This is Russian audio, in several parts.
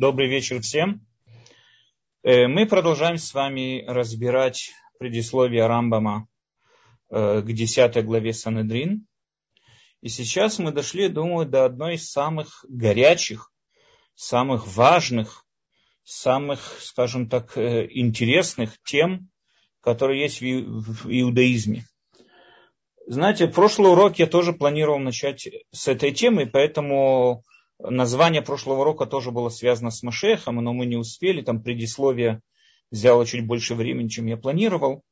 Добрый вечер всем. Э, мы продолжаем с вами разбирать предисловие Рамбама э, к 10 главе Санедрин. И сейчас мы дошли, думаю, до одной из самых горячих, самых важных, самых, скажем так, э, интересных тем, которые есть в иудаизме. Знаете, прошлый урок я тоже планировал начать с этой темы, поэтому Название прошлого урока тоже было связано с Машехом, но мы не успели. Там предисловие взяло чуть больше времени, чем я планировал.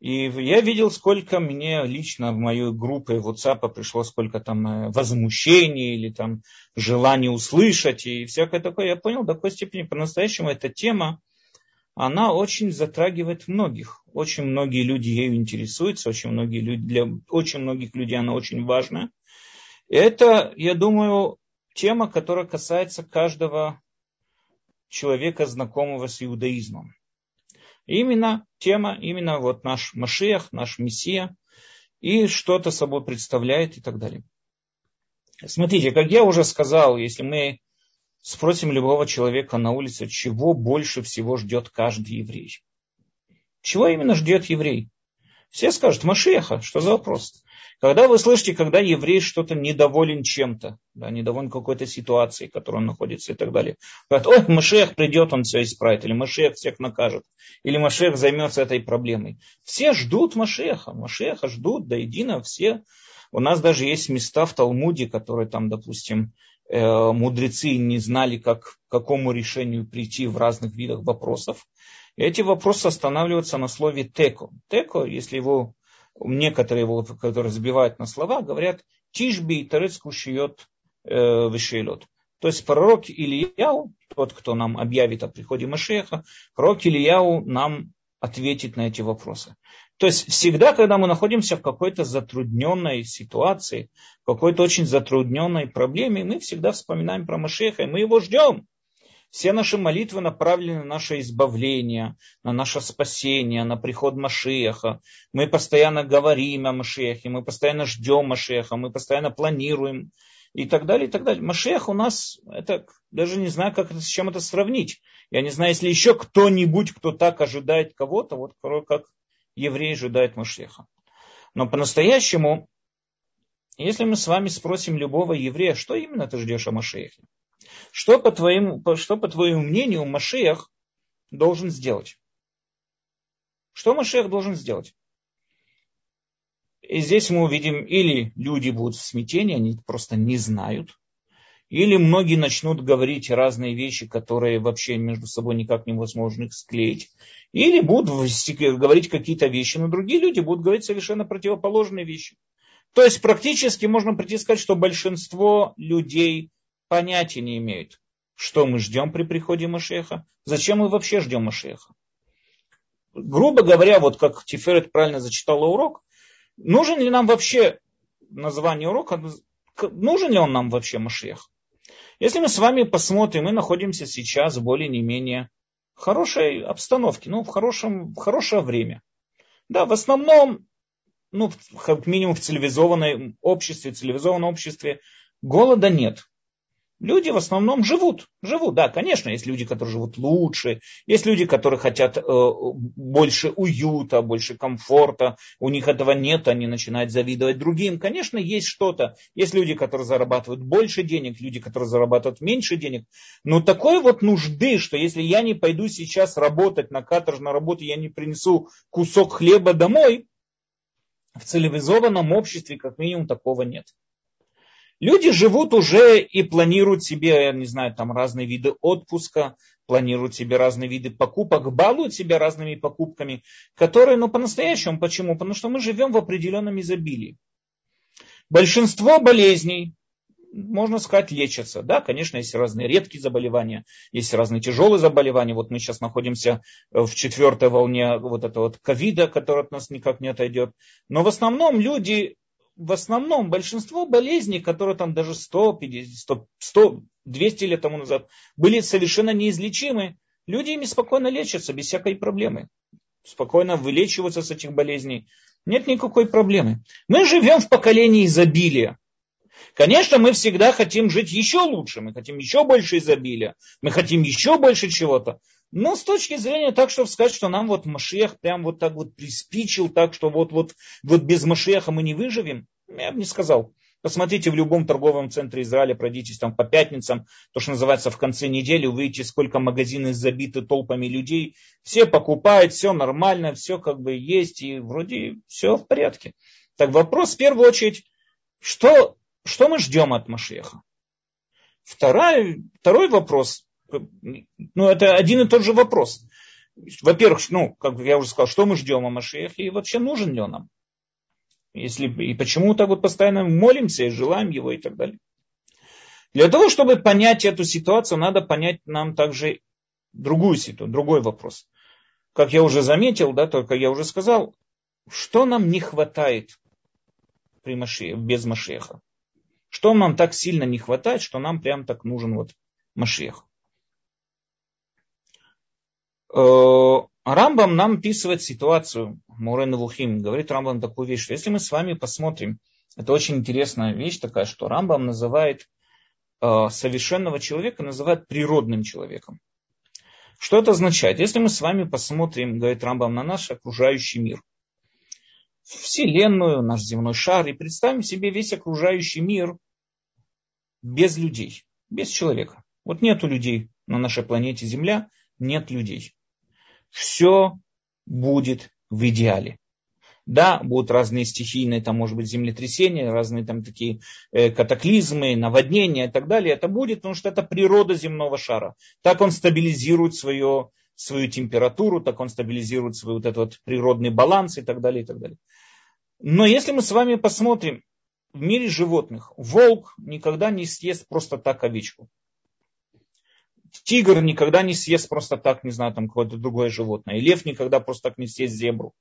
И я видел, сколько мне лично в мою группу WhatsApp пришло, сколько там э, возмущений или там желания услышать и всякое такое. Я понял, до какой степени по-настоящему эта тема, она очень затрагивает многих. Очень многие люди ею интересуются, очень, многие люди, для очень многих людей она очень важна. Это, я думаю, тема, которая касается каждого человека, знакомого с иудаизмом. именно тема, именно вот наш Машиах, наш Мессия, и что-то собой представляет и так далее. Смотрите, как я уже сказал, если мы спросим любого человека на улице, чего больше всего ждет каждый еврей. Чего именно ждет еврей? Все скажут, Машеха, что за вопрос? Когда вы слышите, когда еврей что-то недоволен чем-то, да, недоволен какой-то ситуацией, в которой он находится и так далее. Говорят, ой, Машех придет, он все исправит, или Машех всех накажет, или Машех займется этой проблемой. Все ждут Машеха, Машеха ждут до едино все. У нас даже есть места в Талмуде, которые там, допустим, э, мудрецы не знали, как, к какому решению прийти в разных видах вопросов. Эти вопросы останавливаются на слове теко. Теко, если его некоторые его, которые забивают на слова, говорят «Тишби и тарец кушиет э, вишейлот». То есть пророк Ильяу, тот, кто нам объявит о приходе Машеха, пророк Ильяу нам ответит на эти вопросы. То есть всегда, когда мы находимся в какой-то затрудненной ситуации, в какой-то очень затрудненной проблеме, мы всегда вспоминаем про Машеха, и мы его ждем. Все наши молитвы направлены на наше избавление, на наше спасение, на приход Машеха. Мы постоянно говорим о Машехе, мы постоянно ждем Машеха, мы постоянно планируем и так далее, и так далее. Машех у нас, это даже не знаю, как это, с чем это сравнить. Я не знаю, если еще кто-нибудь, кто так ожидает кого-то, вот как еврей ожидает Машеха. Но по-настоящему, если мы с вами спросим любого еврея, что именно ты ждешь о Машехе? Что по твоему, что по твоему мнению Машех должен сделать? Что Машех должен сделать? И здесь мы увидим, или люди будут в смятении, они просто не знают, или многие начнут говорить разные вещи, которые вообще между собой никак невозможно их склеить. Или будут говорить какие-то вещи, но другие люди будут говорить совершенно противоположные вещи. То есть практически можно прийти сказать, что большинство людей понятия не имеют, что мы ждем при приходе Машеха, зачем мы вообще ждем Машеха. Грубо говоря, вот как Тиферет правильно зачитала урок, нужен ли нам вообще название урока, нужен ли он нам вообще Машех? Если мы с вами посмотрим, мы находимся сейчас в более не менее хорошей обстановке, ну, в, хорошем, в хорошее время. Да, в основном, ну, как минимум в цивилизованном обществе, цивилизованном обществе голода нет. Люди в основном живут. Живут, да, конечно, есть люди, которые живут лучше, есть люди, которые хотят э, больше уюта, больше комфорта, у них этого нет, они начинают завидовать другим. Конечно, есть что-то. Есть люди, которые зарабатывают больше денег, люди, которые зарабатывают меньше денег. Но такой вот нужды, что если я не пойду сейчас работать на каторжной работе, я не принесу кусок хлеба домой, в цивилизованном обществе как минимум такого нет. Люди живут уже и планируют себе, я не знаю, там разные виды отпуска, планируют себе разные виды покупок, балуют себя разными покупками, которые, ну, по-настоящему, почему? Потому что мы живем в определенном изобилии. Большинство болезней, можно сказать, лечатся. Да, конечно, есть разные редкие заболевания, есть разные тяжелые заболевания. Вот мы сейчас находимся в четвертой волне вот этого вот ковида, который от нас никак не отойдет. Но в основном люди в основном большинство болезней, которые там даже 100, 100, 100 200 лет тому назад были совершенно неизлечимы, люди ими спокойно лечатся без всякой проблемы. Спокойно вылечиваются с этих болезней. Нет никакой проблемы. Мы живем в поколении изобилия. Конечно, мы всегда хотим жить еще лучше, мы хотим еще больше изобилия, мы хотим еще больше чего-то. Но с точки зрения так, чтобы сказать, что нам вот Машех прям вот так вот приспичил, так что вот, вот, вот без Машеха мы не выживем, я бы не сказал. Посмотрите в любом торговом центре Израиля, пройдитесь там по пятницам, то, что называется в конце недели, увидите, сколько магазины забиты толпами людей. Все покупают, все нормально, все как бы есть, и вроде все в порядке. Так вопрос в первую очередь, что, что мы ждем от Машеха? Второй, второй вопрос, ну это один и тот же вопрос. Во-первых, ну, как я уже сказал, что мы ждем от Машеха и вообще нужен ли он нам? Если, и почему так вот постоянно молимся и желаем его и так далее. Для того, чтобы понять эту ситуацию, надо понять нам также другую ситуацию, другой вопрос. Как я уже заметил, да, только я уже сказал, что нам не хватает при Маше, без Машеха? Что нам так сильно не хватает, что нам прям так нужен вот Машех? Э, Рамбам нам описывает ситуацию Мурен Вухим. Говорит Рамбам такую вещь, что если мы с вами посмотрим, это очень интересная вещь такая, что Рамбам называет э, совершенного человека, называет природным человеком. Что это означает? Если мы с вами посмотрим, говорит Рамбам, на наш окружающий мир, Вселенную, наш земной шар, и представим себе весь окружающий мир без людей, без человека. Вот нету людей на нашей планете Земля, нет людей все будет в идеале. Да, будут разные стихийные, там, может быть, землетрясения, разные там такие э, катаклизмы, наводнения и так далее. Это будет, потому что это природа земного шара. Так он стабилизирует свое, свою температуру, так он стабилизирует свой вот этот вот природный баланс и так далее, и так далее. Но если мы с вами посмотрим, в мире животных волк никогда не съест просто так овечку тигр никогда не съест просто так, не знаю, там какое-то другое животное. И лев никогда просто так не съест зебру.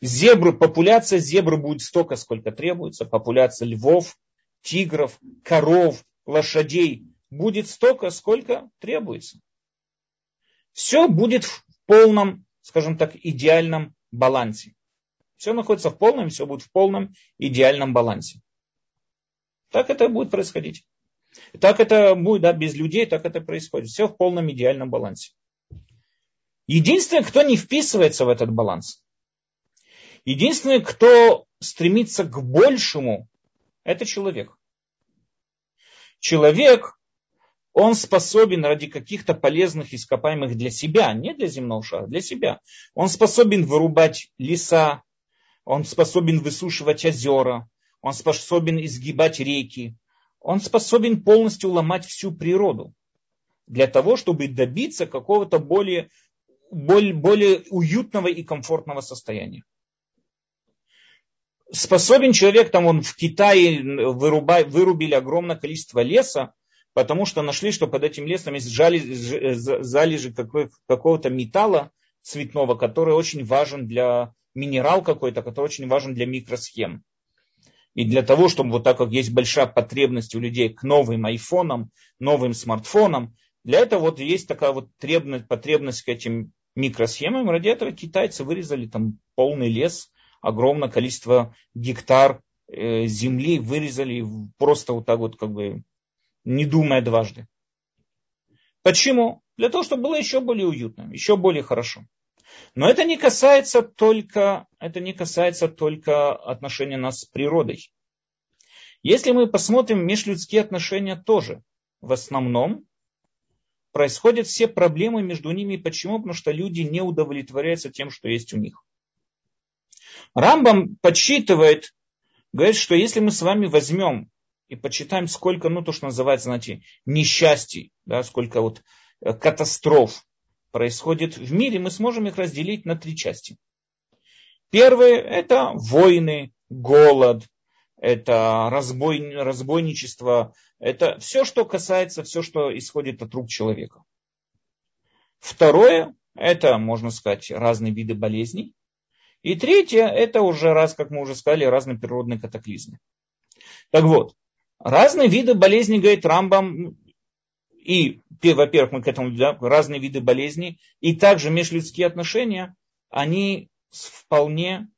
Зебры, популяция зебры будет столько, сколько требуется. Популяция львов, тигров, коров, лошадей будет столько, сколько требуется. Все будет в полном, скажем так, идеальном балансе. Все находится в полном, все будет в полном идеальном балансе. Так это будет происходить. Так это будет, да, без людей, так это происходит. Все в полном идеальном балансе. Единственное, кто не вписывается в этот баланс, единственное, кто стремится к большему, это человек. Человек, он способен ради каких-то полезных ископаемых для себя, не для земного шара, для себя. Он способен вырубать леса, он способен высушивать озера, он способен изгибать реки, он способен полностью ломать всю природу для того, чтобы добиться какого-то более, более, более уютного и комфортного состояния. Способен человек, там он в Китае вырубай, вырубили огромное количество леса, потому что нашли, что под этим лесом есть залежи какого-то металла цветного, который очень важен для минерал какой-то, который очень важен для микросхем. И для того, чтобы вот так как есть большая потребность у людей к новым айфонам, новым смартфонам, для этого вот есть такая вот требность, потребность к этим микросхемам. Ради этого китайцы вырезали там полный лес, огромное количество гектар э, земли вырезали просто вот так вот как бы не думая дважды. Почему? Для того, чтобы было еще более уютно, еще более хорошо. Но это не касается только, это не касается только отношения нас с природой. Если мы посмотрим межлюдские отношения тоже, в основном происходят все проблемы между ними. Почему? Потому что люди не удовлетворяются тем, что есть у них. Рамбам подсчитывает, говорит, что если мы с вами возьмем и почитаем, сколько, ну, то, что называется, знаете, несчастий, да, сколько вот э, катастроф, происходит в мире, мы сможем их разделить на три части. Первое – это войны, голод, это разбой, разбойничество, это все, что касается, все, что исходит от рук человека. Второе – это, можно сказать, разные виды болезней. И третье – это уже, раз, как мы уже сказали, разные природные катаклизмы. Так вот, разные виды болезней, говорит Рамбам, и, во-первых, мы к этому да, разные виды болезней, и также межлюдские отношения, они вполне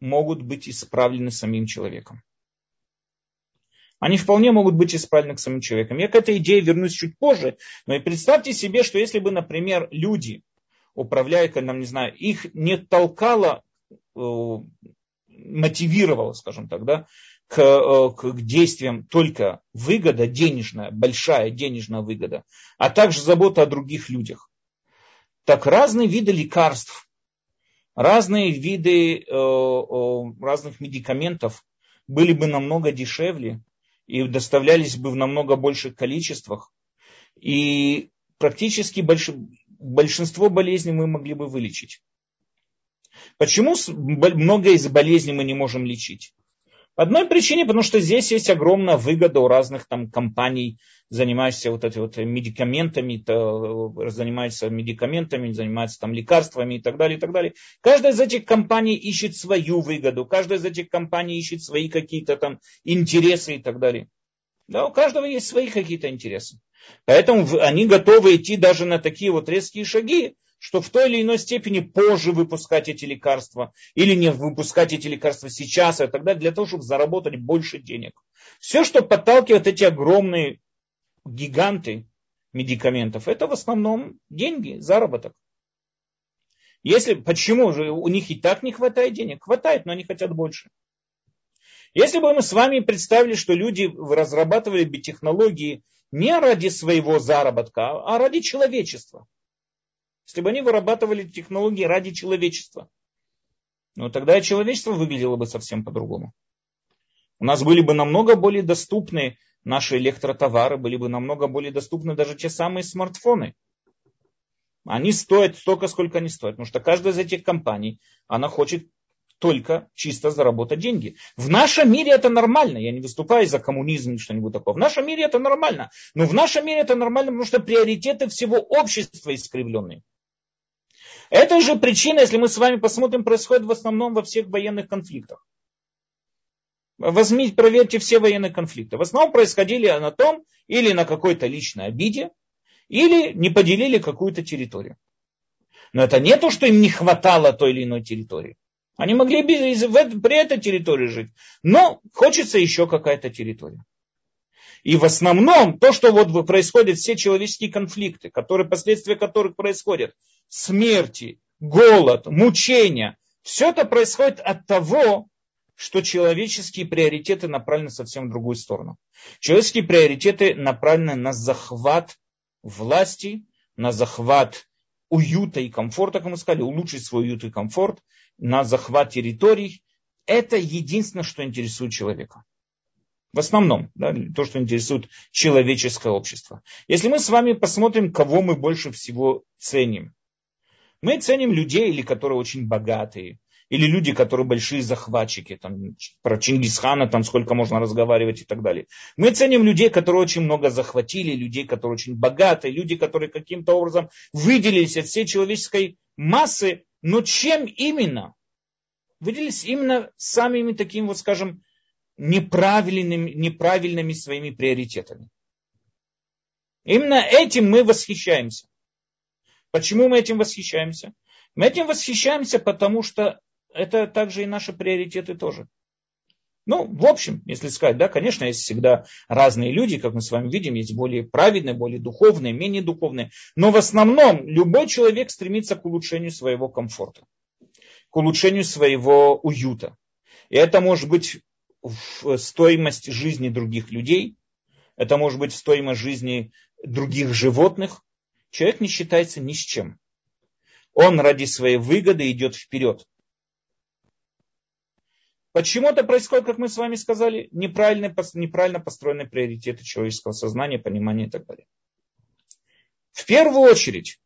могут быть исправлены самим человеком. Они вполне могут быть исправлены к самим человеком. Я к этой идее вернусь чуть позже. Но и представьте себе, что если бы, например, люди, управляя, нам не знаю, их не толкало, э, мотивировало, скажем так, да, к, э, к действиям только выгода денежная, большая денежная выгода, а также забота о других людях. Так разные виды лекарств, разные виды э, разных медикаментов были бы намного дешевле, и доставлялись бы в намного больших количествах. И практически больш... большинство болезней мы могли бы вылечить. Почему много из болезней мы не можем лечить? По одной причине, потому что здесь есть огромная выгода у разных там компаний, занимающихся вот этими вот медикаментами, э, занимаются медикаментами, занимаются там лекарствами и так далее, и так далее. Каждая из этих компаний ищет свою выгоду, каждая из этих компаний ищет свои какие-то там интересы и так далее. Да, у каждого есть свои какие-то интересы. Поэтому они готовы идти даже на такие вот резкие шаги, что в той или иной степени позже выпускать эти лекарства или не выпускать эти лекарства сейчас и так далее, для того, чтобы заработать больше денег. Все, что подталкивает эти огромные гиганты медикаментов, это в основном деньги, заработок. Если, почему же у них и так не хватает денег? Хватает, но они хотят больше. Если бы мы с вами представили, что люди разрабатывали бы технологии не ради своего заработка, а ради человечества – если бы они вырабатывали технологии ради человечества, ну тогда человечество выглядело бы совсем по-другому. У нас были бы намного более доступны наши электротовары, были бы намного более доступны даже те самые смартфоны. Они стоят столько, сколько они стоят. Потому что каждая из этих компаний, она хочет только чисто заработать деньги. В нашем мире это нормально. Я не выступаю за коммунизм или что-нибудь такое. В нашем мире это нормально. Но в нашем мире это нормально, потому что приоритеты всего общества искривленные. Это же причина, если мы с вами посмотрим, происходит в основном во всех военных конфликтах. Возьмите, проверьте все военные конфликты. В основном происходили на том, или на какой-то личной обиде, или не поделили какую-то территорию. Но это не то, что им не хватало той или иной территории. Они могли бы при этой территории жить. Но хочется еще какая-то территория. И в основном то, что вот происходит, все человеческие конфликты, которые, последствия которых происходят, смерти, голод, мучения, все это происходит от того, что человеческие приоритеты направлены совсем в другую сторону. Человеческие приоритеты направлены на захват власти, на захват уюта и комфорта, как мы сказали, улучшить свой уют и комфорт, на захват территорий. Это единственное, что интересует человека. В основном, да, то, что интересует человеческое общество. Если мы с вами посмотрим, кого мы больше всего ценим. Мы ценим людей, или которые очень богатые, или люди, которые большие захватчики, там, про Чингисхана, там сколько можно разговаривать и так далее. Мы ценим людей, которые очень много захватили, людей, которые очень богатые, люди, которые каким-то образом выделились от всей человеческой массы, но чем именно? Выделились именно самыми такими, вот скажем, неправильными, неправильными своими приоритетами. Именно этим мы восхищаемся. Почему мы этим восхищаемся? Мы этим восхищаемся, потому что это также и наши приоритеты тоже. Ну, в общем, если сказать, да, конечно, есть всегда разные люди, как мы с вами видим, есть более праведные, более духовные, менее духовные. Но в основном любой человек стремится к улучшению своего комфорта, к улучшению своего уюта. И это может быть стоимость жизни других людей, это может быть стоимость жизни других животных. Человек не считается ни с чем. Он ради своей выгоды идет вперед. Почему это происходит, как мы с вами сказали, неправильно, неправильно построенные приоритеты человеческого сознания, понимания и так далее. В первую очередь,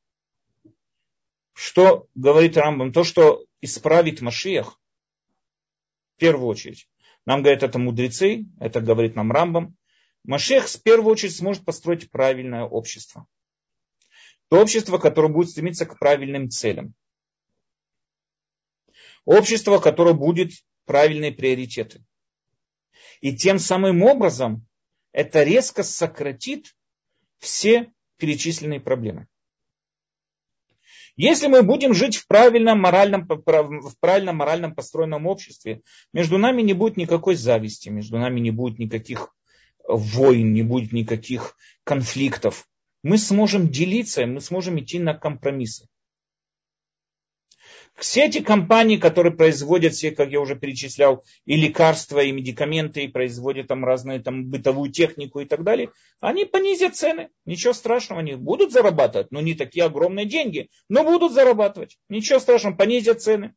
что говорит Рамбам, то, что исправит Машиях, в первую очередь, нам говорят это мудрецы, это говорит нам Рамбам. Машех в первую очередь сможет построить правильное общество. То общество, которое будет стремиться к правильным целям. Общество, которое будет правильные приоритеты. И тем самым образом это резко сократит все перечисленные проблемы. Если мы будем жить в правильном моральном, в правильном моральном построенном обществе, между нами не будет никакой зависти, между нами не будет никаких войн, не будет никаких конфликтов. Мы сможем делиться, мы сможем идти на компромиссы. Все эти компании, которые производят все, как я уже перечислял, и лекарства, и медикаменты, и производят там разные там бытовую технику и так далее, они понизят цены. Ничего страшного, они будут зарабатывать, но не такие огромные деньги, но будут зарабатывать. Ничего страшного, понизят цены.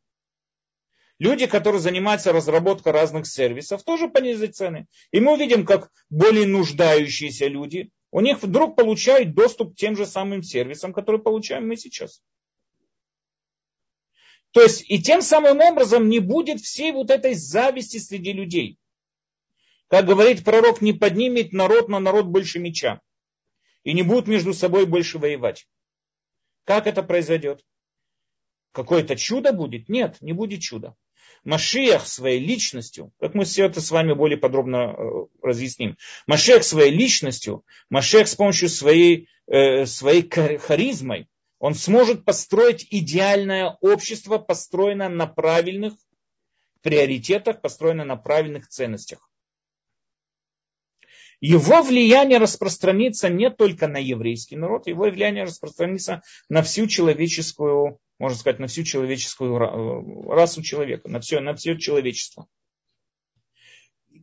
Люди, которые занимаются разработкой разных сервисов, тоже понизят цены. И мы увидим, как более нуждающиеся люди, у них вдруг получают доступ к тем же самым сервисам, которые получаем мы сейчас. То есть и тем самым образом не будет всей вот этой зависти среди людей. Как говорит пророк, не поднимет народ на народ больше меча. И не будут между собой больше воевать. Как это произойдет? Какое-то чудо будет? Нет, не будет чуда. Машиах своей личностью, как мы все это с вами более подробно э, разъясним, Машиах своей личностью, Машиах с помощью своей, э, своей харизмой, он сможет построить идеальное общество, построенное на правильных приоритетах, построенное на правильных ценностях. Его влияние распространится не только на еврейский народ, его влияние распространится на всю человеческую, можно сказать, на всю человеческую расу человека, на все, на все человечество.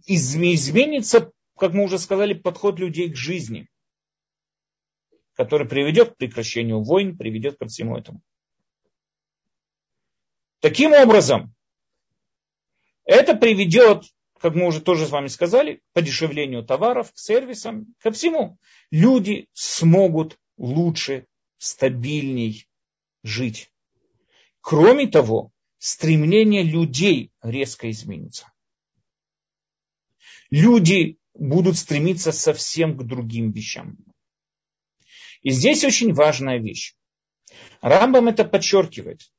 Изменится, как мы уже сказали, подход людей к жизни который приведет к прекращению войн, приведет ко всему этому. Таким образом, это приведет, как мы уже тоже с вами сказали, к подешевлению товаров, к сервисам, ко всему. Люди смогут лучше, стабильней жить. Кроме того, стремление людей резко изменится. Люди будут стремиться совсем к другим вещам. И здесь очень важная вещь. Рамбам это подчеркивает.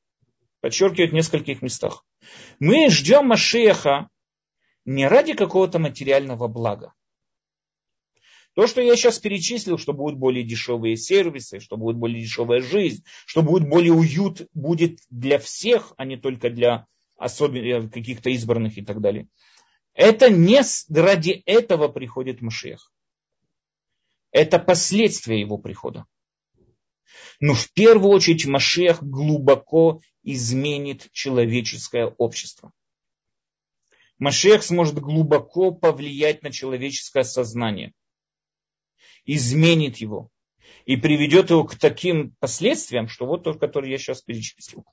Подчеркивает в нескольких местах. Мы ждем Машеха не ради какого-то материального блага. То, что я сейчас перечислил, что будут более дешевые сервисы, что будет более дешевая жизнь, что будет более уют, будет для всех, а не только для особенно каких-то избранных и так далее. Это не ради этого приходит Машех. Это последствия его прихода. Но в первую очередь Машех глубоко изменит человеческое общество. Машех сможет глубоко повлиять на человеческое сознание, изменит его и приведет его к таким последствиям, что вот то, которые я сейчас перечислил.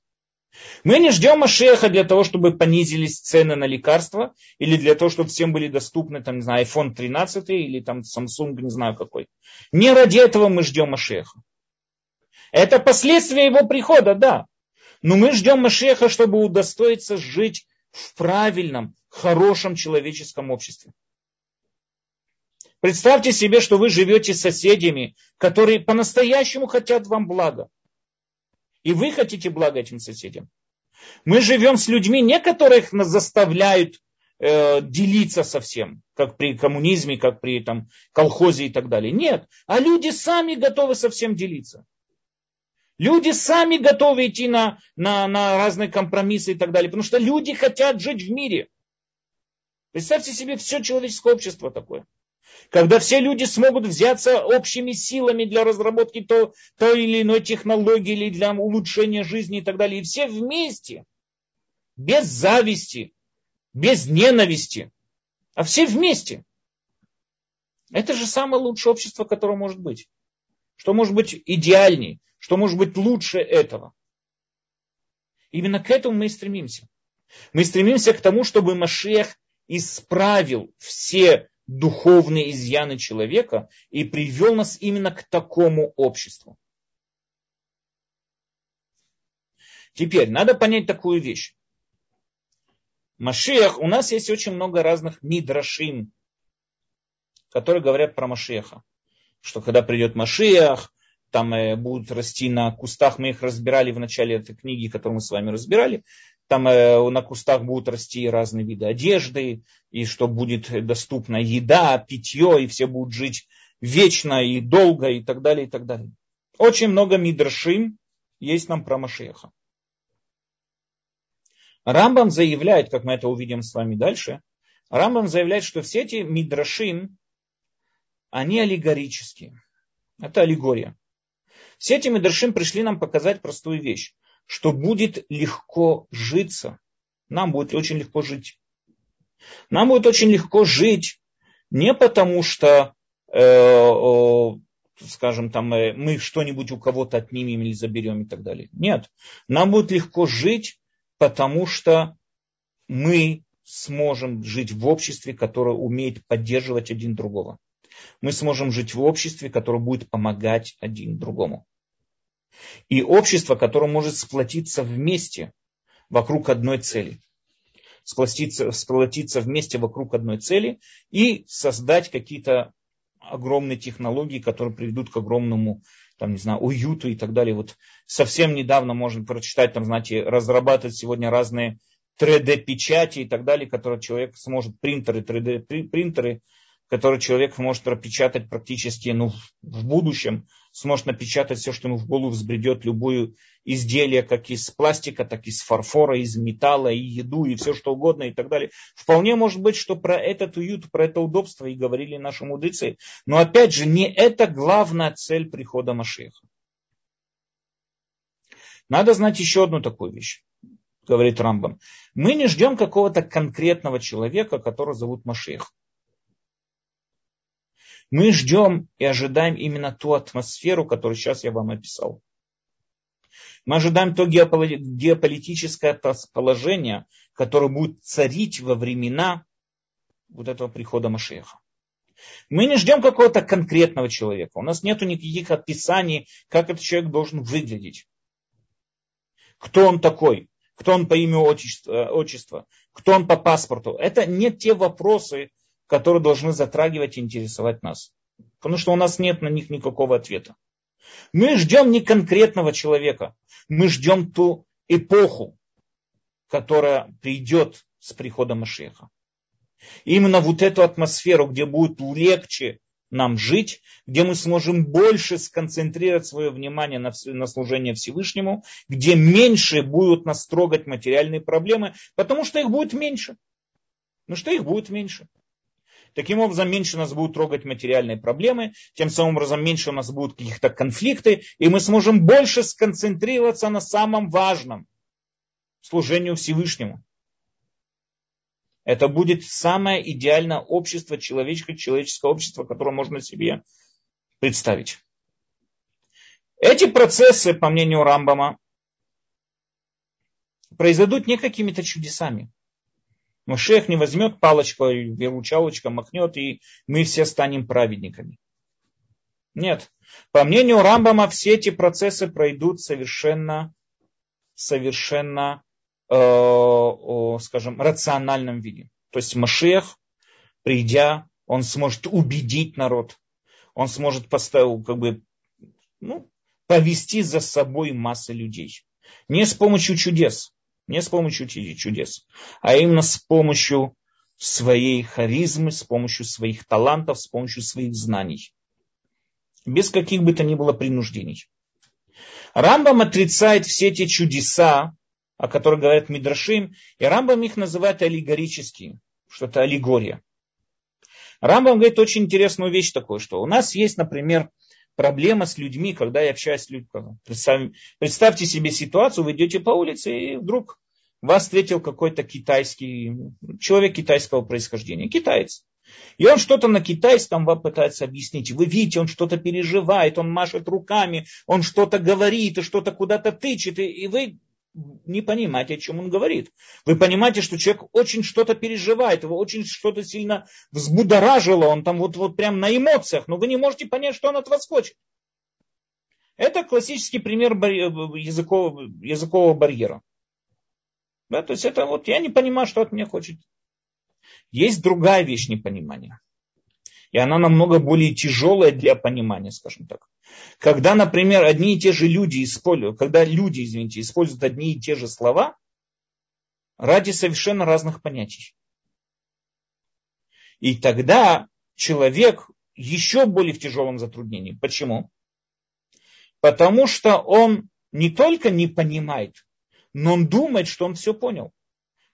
Мы не ждем Машеха для того, чтобы понизились цены на лекарства, или для того, чтобы всем были доступны, там, не знаю, iPhone 13 или там Samsung, не знаю какой. Не ради этого мы ждем Машеха. Это последствия его прихода, да. Но мы ждем Машеха, чтобы удостоиться жить в правильном, хорошем человеческом обществе. Представьте себе, что вы живете с соседями, которые по-настоящему хотят вам блага. И вы хотите блага этим соседям. Мы живем с людьми, не которых нас заставляют э, делиться со всем, как при коммунизме, как при там, колхозе и так далее. Нет, а люди сами готовы со всем делиться. Люди сами готовы идти на, на, на разные компромиссы и так далее, потому что люди хотят жить в мире. Представьте себе все человеческое общество такое. Когда все люди смогут взяться общими силами для разработки то, той или иной технологии или для улучшения жизни и так далее. И все вместе, без зависти, без ненависти, а все вместе. Это же самое лучшее общество, которое может быть. Что может быть идеальней, что может быть лучше этого. Именно к этому мы и стремимся. Мы стремимся к тому, чтобы Машех исправил все духовные изъяны человека и привел нас именно к такому обществу. Теперь надо понять такую вещь. Машиах, у нас есть очень много разных мидрашим, которые говорят про Машеха. Что когда придет Машиах, там э, будут расти на кустах, мы их разбирали в начале этой книги, которую мы с вами разбирали, там э, на кустах будут расти разные виды одежды, и что будет доступна еда, питье, и все будут жить вечно и долго, и так далее, и так далее. Очень много мидрашим есть нам про Машеха. Рамбам заявляет, как мы это увидим с вами дальше, Рамбам заявляет, что все эти мидрашим, они аллегорические. Это аллегория. Все эти Медршим пришли нам показать простую вещь, что будет легко житься. Нам будет очень легко жить. Нам будет очень легко жить не потому, что, э, скажем, там, э, мы что-нибудь у кого-то отнимем или заберем и так далее. Нет. Нам будет легко жить, потому что мы сможем жить в обществе, которое умеет поддерживать один другого. Мы сможем жить в обществе, которое будет помогать один другому. И общество, которое может сплотиться вместе вокруг одной цели. Сплотиться, сплотиться вместе вокруг одной цели и создать какие-то огромные технологии, которые приведут к огромному там, не знаю, уюту и так далее. Вот совсем недавно можно прочитать, там, знаете, разрабатывать сегодня разные 3D-печати и так далее, которые человек сможет, принтеры, 3D-принтеры, которые человек может пропечатать практически ну, в будущем, сможет напечатать все, что ему в голову взбредет, любое изделие, как из пластика, так и из фарфора, из металла, и еду, и все что угодно, и так далее. Вполне может быть, что про этот уют, про это удобство и говорили наши мудрецы. Но опять же, не это главная цель прихода Машеха. Надо знать еще одну такую вещь говорит Рамбам. Мы не ждем какого-то конкретного человека, которого зовут Машех. Мы ждем и ожидаем именно ту атмосферу, которую сейчас я вам описал. Мы ожидаем то геополитическое положение, которое будет царить во времена вот этого прихода Машеха. Мы не ждем какого-то конкретного человека. У нас нет никаких описаний, как этот человек должен выглядеть. Кто он такой? кто он по имени отчества, кто он по паспорту. Это не те вопросы, которые должны затрагивать и интересовать нас. Потому что у нас нет на них никакого ответа. Мы ждем не конкретного человека, мы ждем ту эпоху, которая придет с приходом Машеха. Именно вот эту атмосферу, где будет легче нам жить, где мы сможем больше сконцентрировать свое внимание на, на служение Всевышнему, где меньше будут нас трогать материальные проблемы, потому что их будет меньше. Ну что их будет меньше? Таким образом, меньше нас будут трогать материальные проблемы, тем самым образом меньше у нас будут каких-то конфликты, и мы сможем больше сконцентрироваться на самом важном – служению Всевышнему. Это будет самое идеальное общество, человеческое, человеческое общество, которое можно себе представить. Эти процессы, по мнению Рамбама, произойдут не какими-то чудесами. Мушех не возьмет палочку, выручалочка махнет, и мы все станем праведниками. Нет. По мнению Рамбама, все эти процессы пройдут совершенно, совершенно э, скажем, рациональном виде. То есть Машех, придя, он сможет убедить народ, он сможет поставить, как бы, ну, повести за собой массы людей. Не с помощью чудес, не с помощью чудес, а именно с помощью своей харизмы, с помощью своих талантов, с помощью своих знаний. Без каких бы то ни было принуждений. Рамбам отрицает все эти чудеса, о которых говорят Мидрашим, и Рамбам их называет аллегорическими, что это аллегория. Рамбам говорит очень интересную вещь такую, что у нас есть, например, проблема с людьми, когда я общаюсь с людьми. Представь, представьте себе ситуацию, вы идете по улице, и вдруг вас встретил какой-то китайский, человек китайского происхождения, китаец. И он что-то на китайском вам пытается объяснить. Вы видите, он что-то переживает, он машет руками, он что-то говорит, и что-то куда-то тычет, и вы не понимаете, о чем он говорит. Вы понимаете, что человек очень что-то переживает, его очень что-то сильно взбудоражило, он там вот, вот прям на эмоциях, но вы не можете понять, что он от вас хочет. Это классический пример языкового, языкового барьера. Да, то есть это вот я не понимаю, что от меня хочет. Есть другая вещь непонимания. И она намного более тяжелая для понимания, скажем так. Когда, например, одни и те же люди используют, когда люди, извините, используют одни и те же слова ради совершенно разных понятий. И тогда человек еще более в тяжелом затруднении. Почему? Потому что он не только не понимает, но он думает, что он все понял.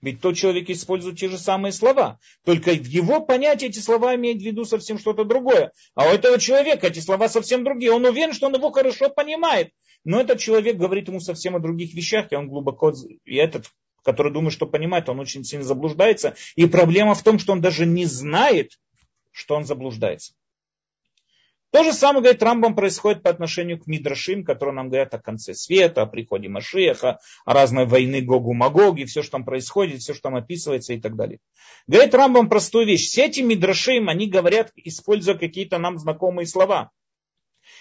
Ведь тот человек использует те же самые слова. Только в его понятии эти слова имеют в виду совсем что-то другое. А у этого человека эти слова совсем другие. Он уверен, что он его хорошо понимает. Но этот человек говорит ему совсем о других вещах, и он глубоко... И этот, который думает, что понимает, он очень сильно заблуждается. И проблема в том, что он даже не знает, что он заблуждается. То же самое, говорит, Рамбам происходит по отношению к Мидрашим, которые нам говорят о конце света, о приходе Машеха, о разной войны Гогу Магоги, все, что там происходит, все, что там описывается и так далее. Говорит Рамбам простую вещь. Все эти Мидрашим, они говорят, используя какие-то нам знакомые слова.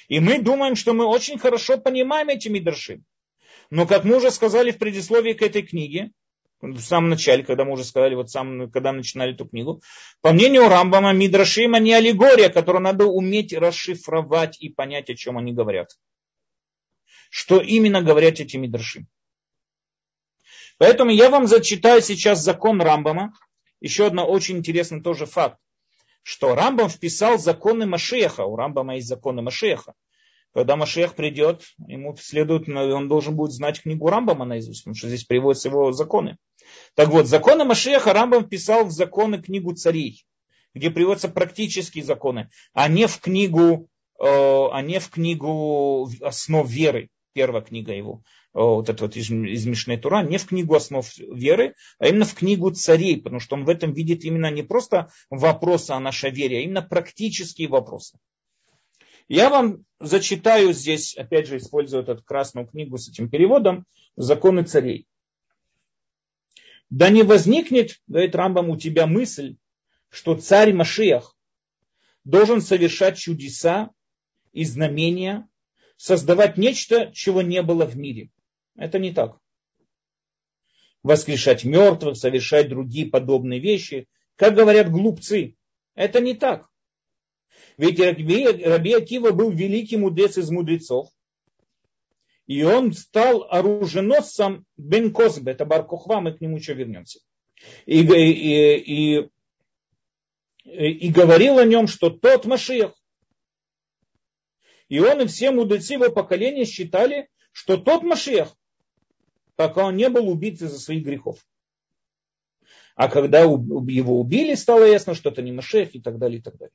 И мы думаем, что мы очень хорошо понимаем эти Мидрашим. Но, как мы уже сказали в предисловии к этой книге, в самом начале, когда мы уже сказали, вот сам, когда начинали эту книгу. По мнению Рамбама, Мидрашима не аллегория, которую надо уметь расшифровать и понять, о чем они говорят. Что именно говорят эти Мидрашим. Поэтому я вам зачитаю сейчас закон Рамбама. Еще один очень интересный тоже факт, что Рамбам вписал законы Машеха. У Рамбама есть законы Машеха. Когда Машех придет, ему следует, он должен будет знать книгу Рамбама наизусть, потому что здесь приводятся его законы. Так вот, законы Машеха Рамбам писал в законы книгу царей, где приводятся практические законы, а не в книгу, э, а не в книгу основ веры, первая книга его, э, вот это вот из, из Мишной Тура, не в книгу основ веры, а именно в книгу царей, потому что он в этом видит именно не просто вопросы о нашей вере, а именно практические вопросы. Я вам зачитаю здесь, опять же, используя эту красную книгу с этим переводом, законы царей. Да не возникнет, говорит Рамбам, у тебя мысль, что царь Машиах должен совершать чудеса и знамения, создавать нечто, чего не было в мире. Это не так. Воскрешать мертвых, совершать другие подобные вещи. Как говорят глупцы, это не так. Ведь Раби Акива был великий мудрец из мудрецов. И он стал оруженосцем Бен Козбе, это Баркохва, мы к нему еще вернемся. И, и, и, и говорил о нем, что тот Машиах. И он и все мудрецы его поколения считали, что тот Машиах, пока он не был убит из-за своих грехов. А когда его убили, стало ясно, что это не Машех и так далее, и так далее.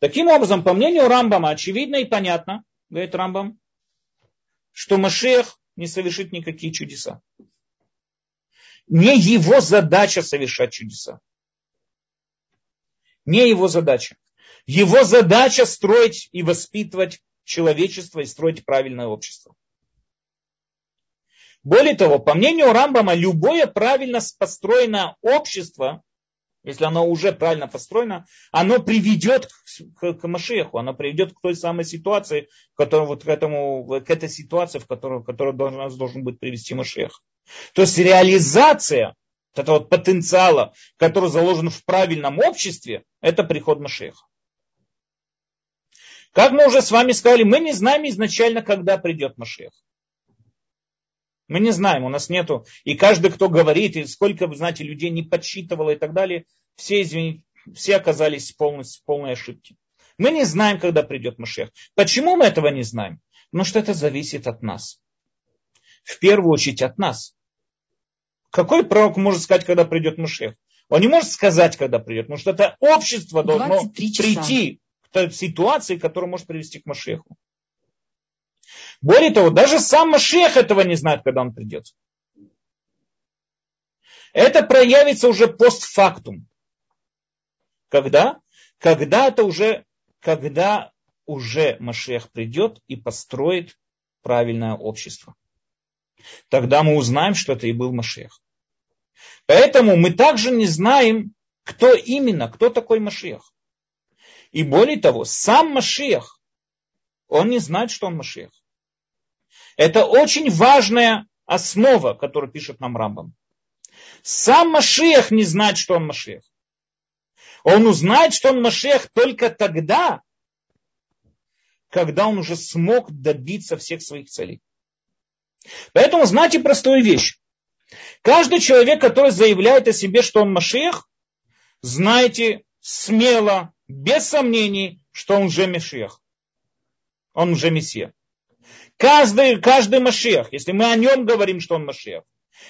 Таким образом, по мнению Рамбама, очевидно и понятно, говорит Рамбам, что Машех не совершит никакие чудеса. Не его задача совершать чудеса. Не его задача. Его задача строить и воспитывать человечество и строить правильное общество. Более того, по мнению Рамбама, любое правильно построенное общество если оно уже правильно построено, оно приведет к, к Машеху, оно приведет к той самой ситуации, в которой, вот к, этому, к этой ситуации, в которую, которую должен, нас должен быть привести Машех. То есть реализация этого вот потенциала, который заложен в правильном обществе, это приход Машеха. Как мы уже с вами сказали, мы не знаем изначально, когда придет Машех. Мы не знаем, у нас нету. И каждый, кто говорит, и сколько, знаете, людей не подсчитывало и так далее, все, извините, все оказались полностью, в полной ошибке. Мы не знаем, когда придет Машех. Почему мы этого не знаем? Потому что это зависит от нас. В первую очередь от нас. Какой пророк может сказать, когда придет Машех? Он не может сказать, когда придет, потому что это общество должно прийти к той ситуации, которая может привести к Машеху. Более того, даже сам Машех этого не знает, когда он придет. Это проявится уже постфактум. Когда? Когда это уже, когда уже Машех придет и построит правильное общество. Тогда мы узнаем, что это и был Машех. Поэтому мы также не знаем, кто именно, кто такой Машех. И более того, сам Машех, он не знает, что он Машех. Это очень важная основа, которую пишет нам Рамбам. Сам Машех не знает, что он Машех. Он узнает, что он Машех только тогда, когда он уже смог добиться всех своих целей. Поэтому знайте простую вещь. Каждый человек, который заявляет о себе, что он Машех, знайте смело, без сомнений, что он уже Машех. Он уже Мессия. Каждый, каждый Машех, если мы о нем говорим, что он Машех,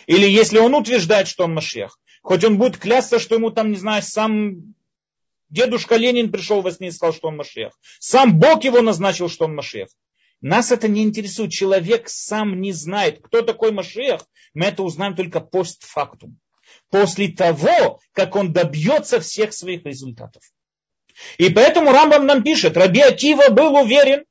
Или если он утверждает, что он Машех, хоть он будет клясться, что ему там, не знаю, сам дедушка Ленин пришел во сне и сказал, что он Машех. Сам Бог его назначил, что он Машех. Нас это не интересует. Человек сам не знает, кто такой Машех. Мы это узнаем только постфактум. После того, как он добьется всех своих результатов. И поэтому Рамбам нам пишет, Раби Акива был уверен,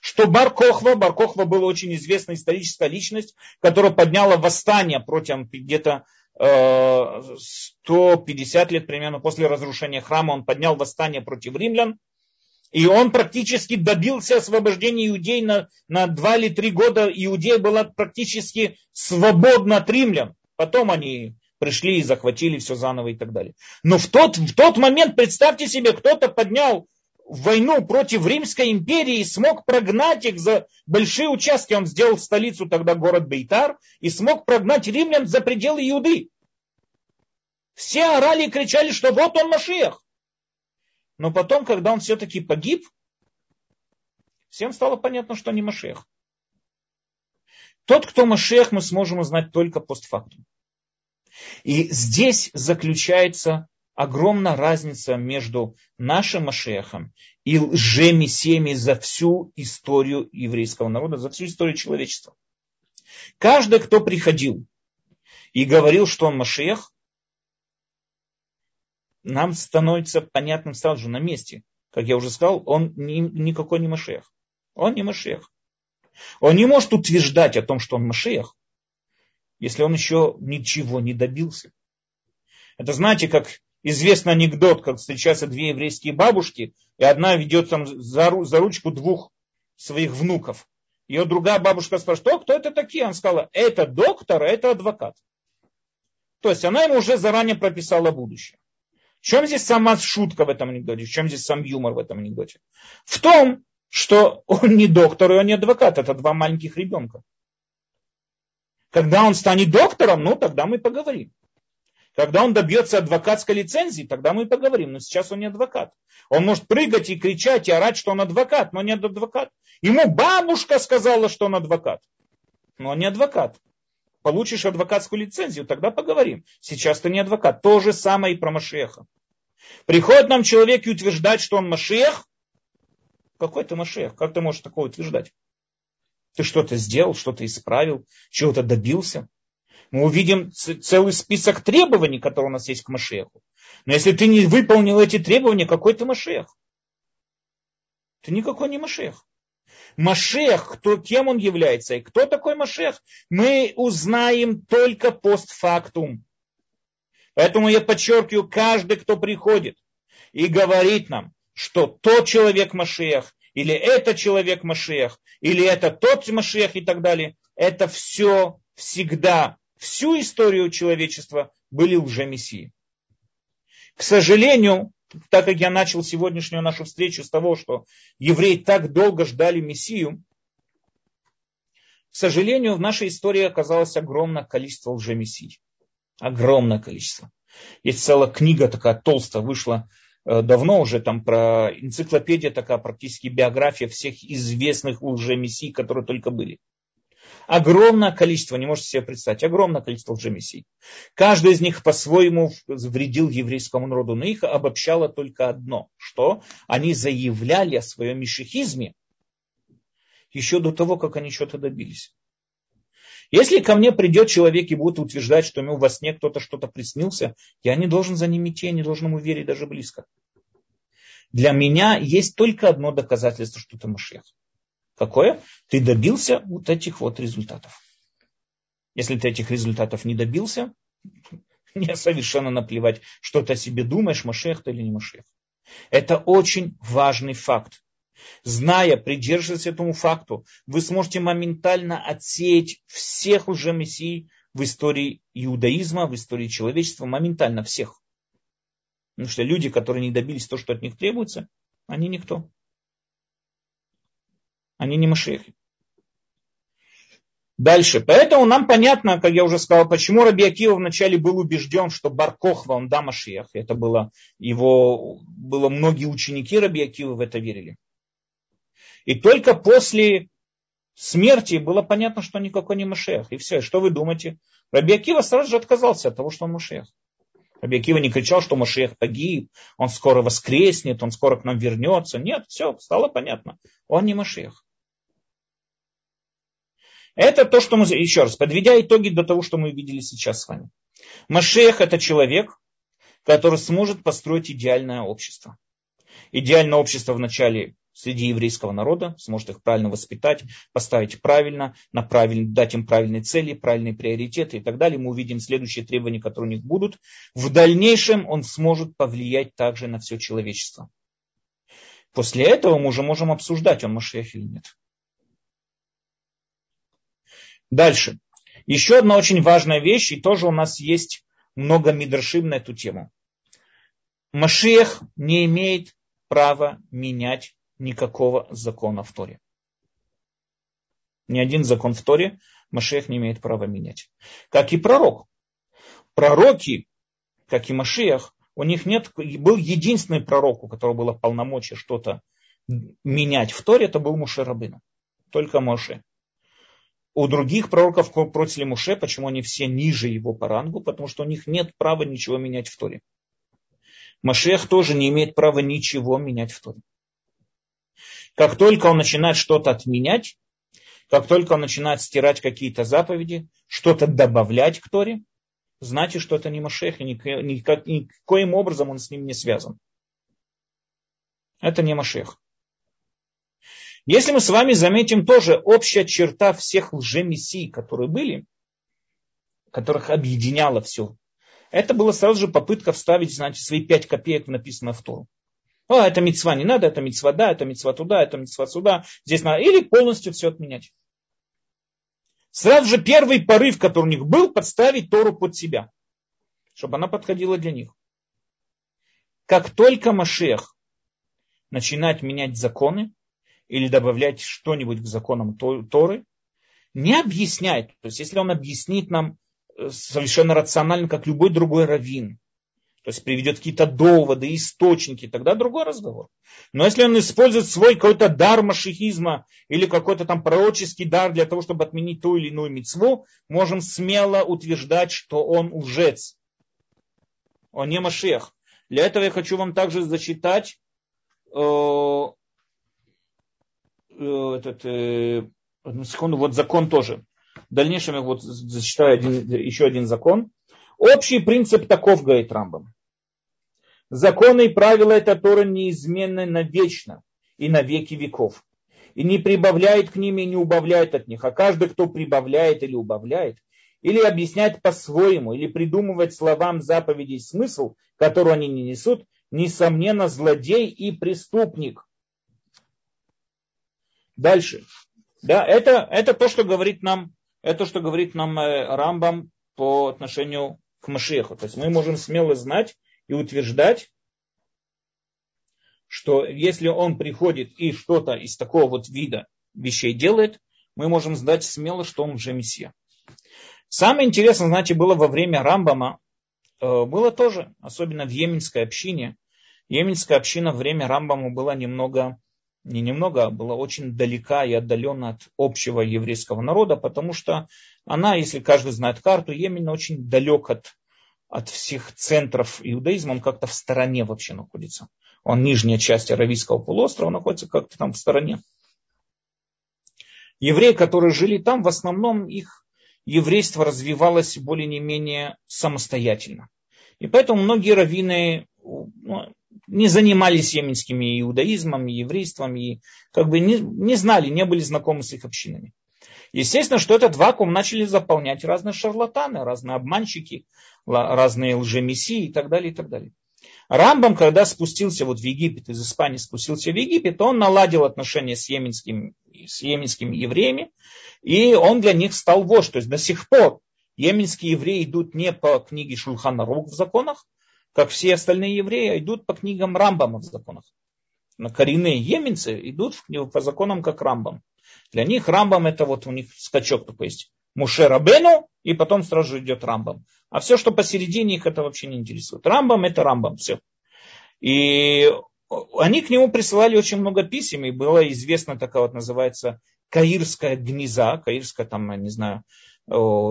что Баркохва, Баркохва была очень известная историческая личность, которая подняла восстание против где-то 150 э, лет примерно после разрушения храма, он поднял восстание против римлян, и он практически добился освобождения иудей на, на 2 или 3 года. Иудея была практически свободна от римлян. Потом они пришли и захватили все заново и так далее. Но в тот, в тот момент, представьте себе, кто-то поднял войну против Римской империи и смог прогнать их за большие участки. Он сделал столицу тогда город Бейтар и смог прогнать римлян за пределы Иуды. Все орали и кричали, что вот он Машиах. Но потом, когда он все-таки погиб, всем стало понятно, что не Машех. Тот, кто Машех, мы сможем узнать только постфактум. И здесь заключается огромная разница между нашим Машехом и лже-мессиями за всю историю еврейского народа, за всю историю человечества. Каждый, кто приходил и говорил, что он Машех, нам становится понятным сразу же на месте. Как я уже сказал, он ни, никакой не Машех. Он не Машех. Он не может утверждать о том, что он Машех, если он еще ничего не добился. Это знаете, как известный анекдот, как встречаются две еврейские бабушки, и одна ведет там за, за ручку двух своих внуков. Ее другая бабушка спрашивает, кто это такие? Она сказала, это доктор, это адвокат. То есть она ему уже заранее прописала будущее. В чем здесь сама шутка в этом анекдоте? В чем здесь сам юмор в этом анекдоте? В том, что он не доктор и он не адвокат. Это два маленьких ребенка. Когда он станет доктором, ну тогда мы поговорим. Когда он добьется адвокатской лицензии, тогда мы поговорим. Но сейчас он не адвокат. Он может прыгать и кричать и орать, что он адвокат, но не адвокат. Ему бабушка сказала, что он адвокат. Но он не адвокат получишь адвокатскую лицензию, тогда поговорим. Сейчас ты не адвокат. То же самое и про Машеха. Приходит нам человек и утверждает, что он Машех. Какой ты Машех? Как ты можешь такое утверждать? Ты что-то сделал, что-то исправил, чего-то добился. Мы увидим целый список требований, которые у нас есть к Машеху. Но если ты не выполнил эти требования, какой ты Машех? Ты никакой не Машех. Машех, кто, кем он является и кто такой Машех, мы узнаем только постфактум. Поэтому я подчеркиваю, каждый, кто приходит и говорит нам, что тот человек Машех, или это человек Машех, или это тот Машех и так далее, это все всегда, всю историю человечества были лжемессии. К сожалению, так как я начал сегодняшнюю нашу встречу с того, что евреи так долго ждали Мессию, к сожалению, в нашей истории оказалось огромное количество лжемессий. Огромное количество. Есть целая книга такая толстая, вышла э, давно уже, там про энциклопедия такая, практически биография всех известных лжемессий, которые только были. Огромное количество, не можете себе представить, огромное количество лжемессий. Каждый из них по-своему вредил еврейскому народу, но их обобщало только одно, что они заявляли о своем мишехизме еще до того, как они что-то добились. Если ко мне придет человек и будет утверждать, что ему во сне кто-то что-то приснился, я не должен за ним идти, я не должен ему верить даже близко. Для меня есть только одно доказательство, что ты Машех. Какое? Ты добился вот этих вот результатов. Если ты этих результатов не добился, мне совершенно наплевать, что ты о себе думаешь, Машех ты или не Машех. Это очень важный факт. Зная, придерживаясь этому факту, вы сможете моментально отсеять всех уже мессий в истории иудаизма, в истории человечества, моментально всех. Потому что люди, которые не добились то, что от них требуется, они никто. Они не Машехи. Дальше. Поэтому нам понятно, как я уже сказал, почему Раби Акива вначале был убежден, что Баркохва, он да Машех. Это было его, было многие ученики Раби Акива в это верили. И только после смерти было понятно, что никакой не Машех. И все. Что вы думаете? Раби Акива сразу же отказался от того, что он Машех. Раби Акива не кричал, что Машех погиб, он скоро воскреснет, он скоро к нам вернется. Нет, все, стало понятно. Он не Машех. Это то, что мы, еще раз, подведя итоги до того, что мы видели сейчас с вами. Машех это человек, который сможет построить идеальное общество. Идеальное общество вначале среди еврейского народа, сможет их правильно воспитать, поставить правильно, на правильно, дать им правильные цели, правильные приоритеты и так далее. Мы увидим следующие требования, которые у них будут. В дальнейшем он сможет повлиять также на все человечество. После этого мы уже можем обсуждать, он Машех или нет. Дальше. Еще одна очень важная вещь, и тоже у нас есть много мидрашим на эту тему. Машех не имеет права менять никакого закона в Торе. Ни один закон в Торе Машех не имеет права менять. Как и пророк. Пророки, как и Машех, у них нет, был единственный пророк, у которого было полномочия что-то менять в Торе, это был Муше Рабыну. Только Моше. У других пророков против Муше, почему они все ниже его по рангу, потому что у них нет права ничего менять в Торе. Машех тоже не имеет права ничего менять в Торе. Как только он начинает что-то отменять, как только он начинает стирать какие-то заповеди, что-то добавлять к Торе, знайте, что это не Машех, и никак, никоим образом он с ним не связан. Это не Машех. Если мы с вами заметим тоже общая черта всех лжемессий, которые были, которых объединяло все, это была сразу же попытка вставить, знаете, свои пять копеек в написанное в Тору. А, это мецва не надо, это мецва да, это мецва туда, это мецва сюда. Здесь надо. Или полностью все отменять. Сразу же первый порыв, который у них был, подставить Тору под себя. Чтобы она подходила для них. Как только Машех начинает менять законы или добавлять что-нибудь к законам Торы, не объясняет. То есть, если он объяснит нам э, совершенно рационально, как любой другой раввин, то есть приведет какие-то доводы, источники, тогда другой разговор. Но если он использует свой какой-то дар машихизма или какой-то там пророческий дар для того, чтобы отменить ту или иную мецву, можем смело утверждать, что он лжец. Он не Машех. Для этого я хочу вам также зачитать э, этот, э, одну секунду, вот закон тоже. В дальнейшем я вот зачитаю один, еще один закон. Общий принцип таков, говорит Рамбам. Законы и правила этой Торы неизменны навечно и на веки веков. И не прибавляет к ним и не убавляет от них. А каждый, кто прибавляет или убавляет, или объясняет по-своему, или придумывает словам заповедей смысл, который они не несут, несомненно, злодей и преступник. Дальше. Да, это, это то, что говорит нам, это, что говорит нам э, Рамбам по отношению к Машеху. То есть мы можем смело знать и утверждать, что если он приходит и что-то из такого вот вида вещей делает, мы можем знать смело, что он уже Мессия. Самое интересное, знаете, было во время Рамбама, э, было тоже, особенно в Йеменской общине. Йеменская община во время Рамбама была немного, не немного, а была очень далека и отдалена от общего еврейского народа, потому что она, если каждый знает карту, Йемен очень далек от, от всех центров иудаизма, он как-то в стороне вообще находится. Он нижняя часть Аравийского полуострова, находится как-то там в стороне. Евреи, которые жили там, в основном их еврейство развивалось более не менее самостоятельно. И поэтому многие раввины ну, не занимались йеменскими иудаизмом, еврейством, и как бы не, не знали, не были знакомы с их общинами. Естественно, что этот вакуум начали заполнять разные шарлатаны, разные обманщики, разные лжемессии и так далее, и так далее. Рамбам, когда спустился вот в Египет, из Испании спустился в Египет, он наладил отношения с йеменскими, с йеменскими евреями, и он для них стал вождь. То есть до сих пор йеменские евреи идут не по книге Шульхана Рук в законах, как все остальные евреи, а идут по книгам Рамбама в законах. Но коренные йеменцы идут по законам как Рамбам. Для них Рамбам это вот у них скачок такой есть. Муше Рабену, и потом сразу же идет Рамбам. А все, что посередине, их это вообще не интересует. Рамбам это Рамбам, все. И они к нему присылали очень много писем, и была известна такая вот называется каирская гнеза, каирская там, я не знаю,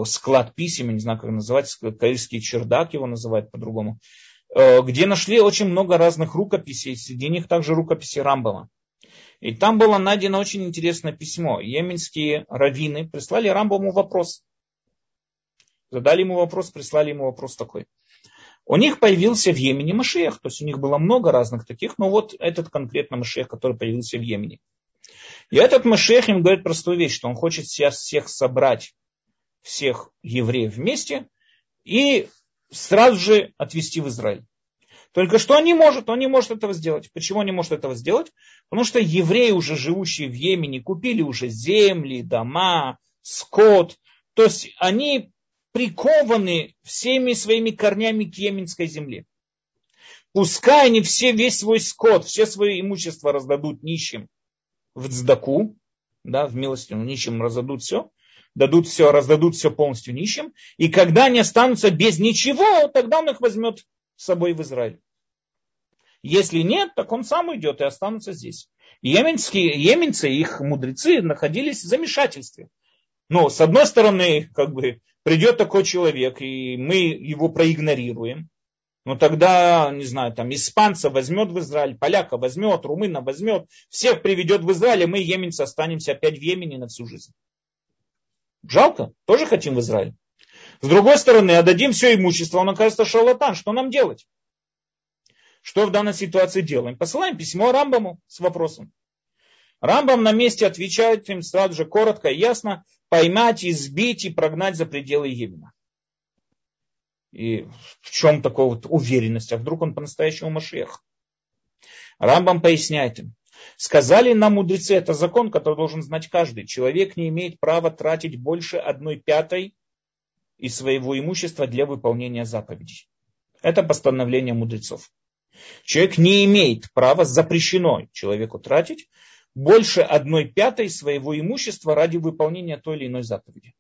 склад писем, я не знаю, как называть, каирский чердак его называют по-другому, где нашли очень много разных рукописей, среди них также рукописи Рамбама. И там было найдено очень интересное письмо. Йеменские раввины прислали Рамбаму вопрос. Задали ему вопрос, прислали ему вопрос такой. У них появился в Йемене Машех, то есть у них было много разных таких, но вот этот конкретно Машех, который появился в Йемене. И этот Машех им говорит простую вещь, что он хочет сейчас всех собрать, всех евреев вместе и сразу же отвезти в Израиль. Только что он не может, он не может этого сделать. Почему он не может этого сделать? Потому что евреи, уже живущие в Йемене, купили уже земли, дома, скот. То есть они прикованы всеми своими корнями к йеменской земле. Пускай они все, весь свой скот, все свое имущество раздадут нищим в цдаку, да, в милостину нищим раздадут все, дадут все, раздадут все полностью нищим, и когда они останутся без ничего, тогда он их возьмет с собой в Израиль. Если нет, так он сам уйдет и останутся здесь. Йеменские, йеменцы, их мудрецы находились в замешательстве. Но с одной стороны, как бы, придет такой человек, и мы его проигнорируем, но тогда, не знаю, там испанца возьмет в Израиль, поляка возьмет, румына возьмет, всех приведет в Израиль, и мы, еменцы, останемся опять в Йемене на всю жизнь. Жалко, тоже хотим в Израиль. С другой стороны, отдадим все имущество, он окажется шарлатан, что нам делать? Что в данной ситуации делаем? Посылаем письмо Рамбаму с вопросом. Рамбам на месте отвечает им сразу же коротко и ясно, поймать, избить и прогнать за пределы Йемена. И в чем такая вот уверенность? А вдруг он по-настоящему Машех? Рамбам поясняет им. Сказали нам мудрецы, это закон, который должен знать каждый. Человек не имеет права тратить больше одной пятой из своего имущества для выполнения заповедей. Это постановление мудрецов. Человек не имеет права, запрещено человеку тратить больше одной пятой своего имущества ради выполнения той или иной заповеди.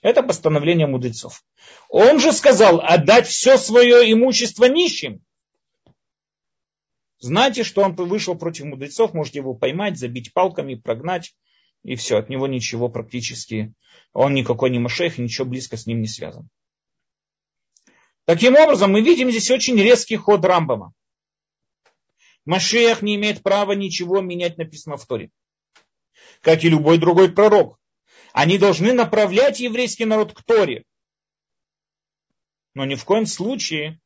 Это постановление мудрецов. Он же сказал отдать все свое имущество нищим. Знаете, что он вышел против мудрецов, можете его поймать, забить палками, прогнать, и все, от него ничего практически, он никакой не Машех, ничего близко с ним не связан. Таким образом, мы видим здесь очень резкий ход Рамбама. Машех не имеет права ничего менять, написано в Торе. Как и любой другой пророк. Они должны направлять еврейский народ к Торе. Но ни в коем случае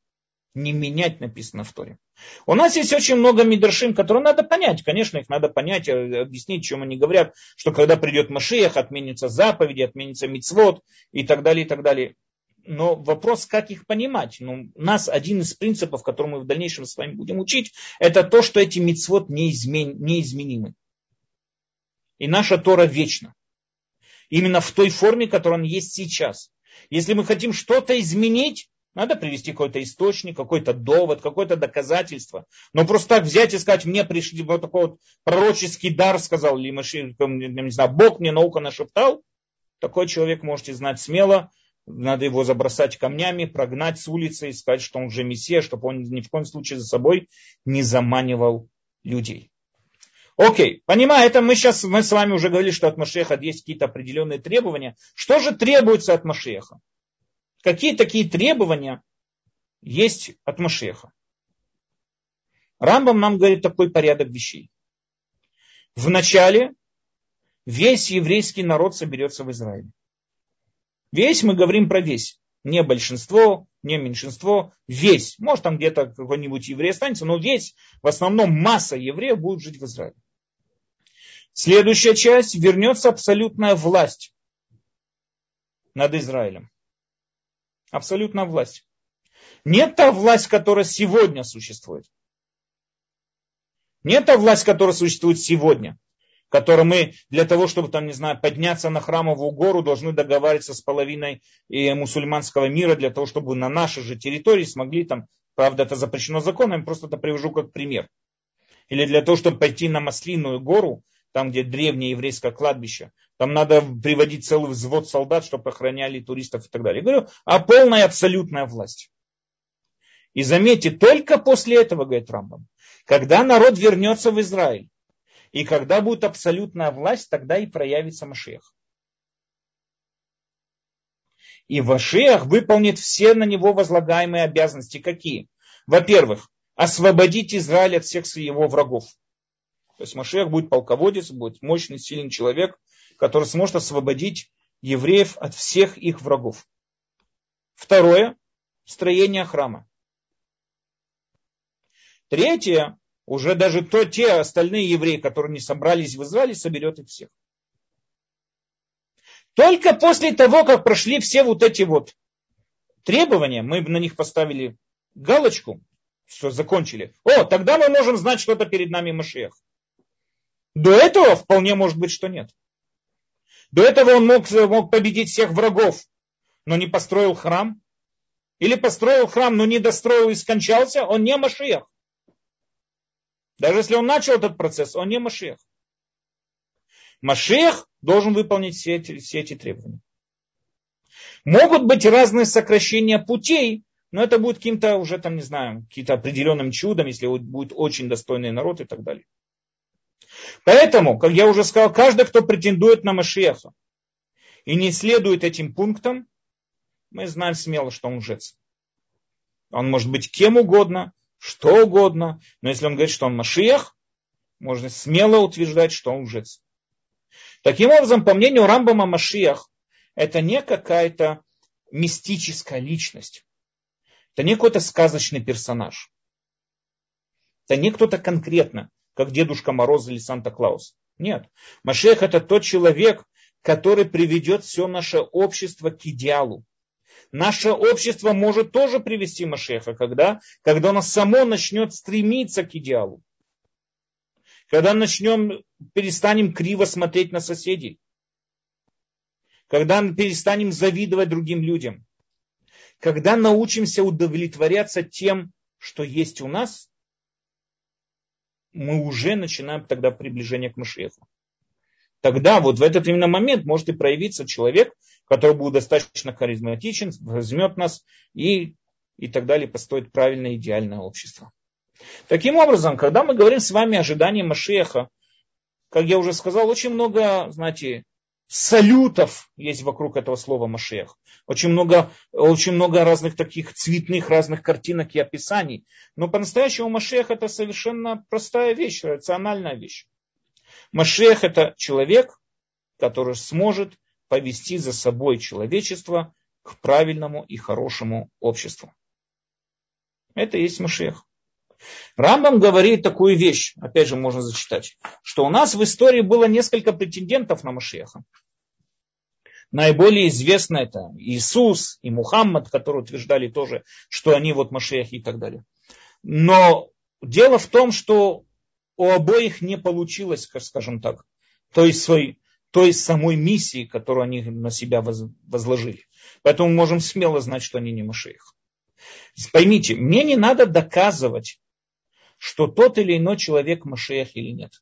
не менять написано в Торе. У нас есть очень много мидрашим, которые надо понять. Конечно, их надо понять, э, объяснить, чем они говорят, что когда придет Машиях, отменятся заповеди, отменится мицвод и так далее, и так далее но вопрос, как их понимать. Ну, у нас один из принципов, который мы в дальнейшем с вами будем учить, это то, что эти мицвод неизмен, неизменимы. И наша Тора вечна. Именно в той форме, которая он есть сейчас. Если мы хотим что-то изменить, надо привести какой-то источник, какой-то довод, какое-то доказательство. Но просто так взять и сказать, мне пришли вот такой вот пророческий дар, сказал Лимаши, не знаю, Бог мне наука нашептал. Такой человек можете знать смело, надо его забросать камнями, прогнать с улицы и сказать, что он уже мессия, чтобы он ни в коем случае за собой не заманивал людей. Окей, понимаю, это мы сейчас, мы с вами уже говорили, что от Машеха есть какие-то определенные требования. Что же требуется от Машеха? Какие такие требования есть от Машеха? Рамбам нам говорит такой порядок вещей. Вначале весь еврейский народ соберется в Израиле. Весь мы говорим про весь. Не большинство, не меньшинство, весь. Может там где-то какой-нибудь еврей останется, но весь, в основном масса евреев будет жить в Израиле. Следующая часть, вернется абсолютная власть над Израилем. Абсолютная власть. Не та власть, которая сегодня существует. Не та власть, которая существует сегодня который мы для того, чтобы там, не знаю, подняться на храмовую гору, должны договариваться с половиной и мусульманского мира для того, чтобы на нашей же территории смогли там, правда, это запрещено законом, просто это привожу как пример. Или для того, чтобы пойти на Маслиную гору, там, где древнее еврейское кладбище, там надо приводить целый взвод солдат, чтобы охраняли туристов и так далее. Я говорю, а полная абсолютная власть. И заметьте, только после этого, говорит Рамбам, когда народ вернется в Израиль, И когда будет абсолютная власть, тогда и проявится Машех. И Вашиах выполнит все на него возлагаемые обязанности. Какие? Во-первых, освободить Израиль от всех его врагов. То есть Машех будет полководец, будет мощный, сильный человек, который сможет освободить евреев от всех их врагов. Второе – строение храма. Третье, уже даже то, те остальные евреи, которые не собрались в Израиле, соберет их всех. Только после того, как прошли все вот эти вот требования, мы на них поставили галочку, что закончили. О, тогда мы можем знать, что это перед нами Машех. До этого вполне может быть, что нет. До этого он мог, мог победить всех врагов, но не построил храм. Или построил храм, но не достроил и скончался, он не Машех. Даже если он начал этот процесс, он не Машех. Машех должен выполнить все эти, все эти требования. Могут быть разные сокращения путей, но это будет каким-то уже там, не знаю, каким-то определенным чудом, если будет очень достойный народ и так далее. Поэтому, как я уже сказал, каждый, кто претендует на Машеха и не следует этим пунктам, мы знаем смело, что он лжец. Он может быть кем угодно, что угодно, но если он говорит, что он Машиях, можно смело утверждать, что он лжец. Таким образом, по мнению Рамбама Машиях, это не какая-то мистическая личность. Это не какой-то сказочный персонаж. Это не кто-то конкретно, как Дедушка Мороз или Санта-Клаус. Нет. Машех это тот человек, который приведет все наше общество к идеалу. Наше общество может тоже привести Машеха, когда, когда оно само начнет стремиться к идеалу. Когда начнем, перестанем криво смотреть на соседей. Когда перестанем завидовать другим людям. Когда научимся удовлетворяться тем, что есть у нас, мы уже начинаем тогда приближение к Машеху. Тогда вот в этот именно момент может и проявиться человек, который будет достаточно харизматичен, возьмет нас и, и так далее, построит правильное идеальное общество. Таким образом, когда мы говорим с вами о ожидании Машеха, как я уже сказал, очень много, знаете, салютов есть вокруг этого слова Машех. Очень много, очень много разных таких цветных разных картинок и описаний. Но по-настоящему Машех это совершенно простая вещь, рациональная вещь. Машех это человек, который сможет повести за собой человечество к правильному и хорошему обществу. Это есть Машех. Рамбам говорит такую вещь, опять же можно зачитать, что у нас в истории было несколько претендентов на Машеха. Наиболее известно это Иисус и Мухаммад, которые утверждали тоже, что они вот Машех и так далее. Но дело в том, что у обоих не получилось, скажем так, той, своей, той самой миссии, которую они на себя возложили. Поэтому можем смело знать, что они не Машех. Поймите, мне не надо доказывать, что тот или иной человек Машех или нет.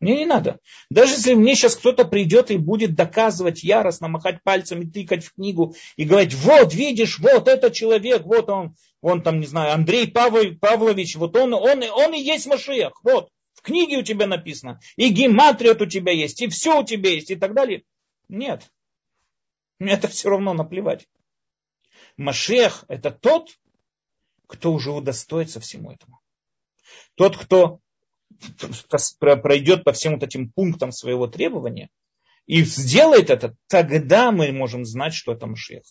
Мне не надо. Даже если мне сейчас кто-то придет и будет доказывать яростно, махать пальцем и тыкать в книгу и говорить, вот, видишь, вот этот человек, вот он, он там, не знаю, Андрей Павлович, вот он, он, он и есть Машех, вот, в книге у тебя написано, и гематриот у тебя есть, и все у тебя есть, и так далее. Нет. Мне это все равно наплевать. Машех это тот, кто уже удостоится всему этому. Тот, кто пройдет по всем вот этим пунктам своего требования и сделает это, тогда мы можем знать, что это Машех.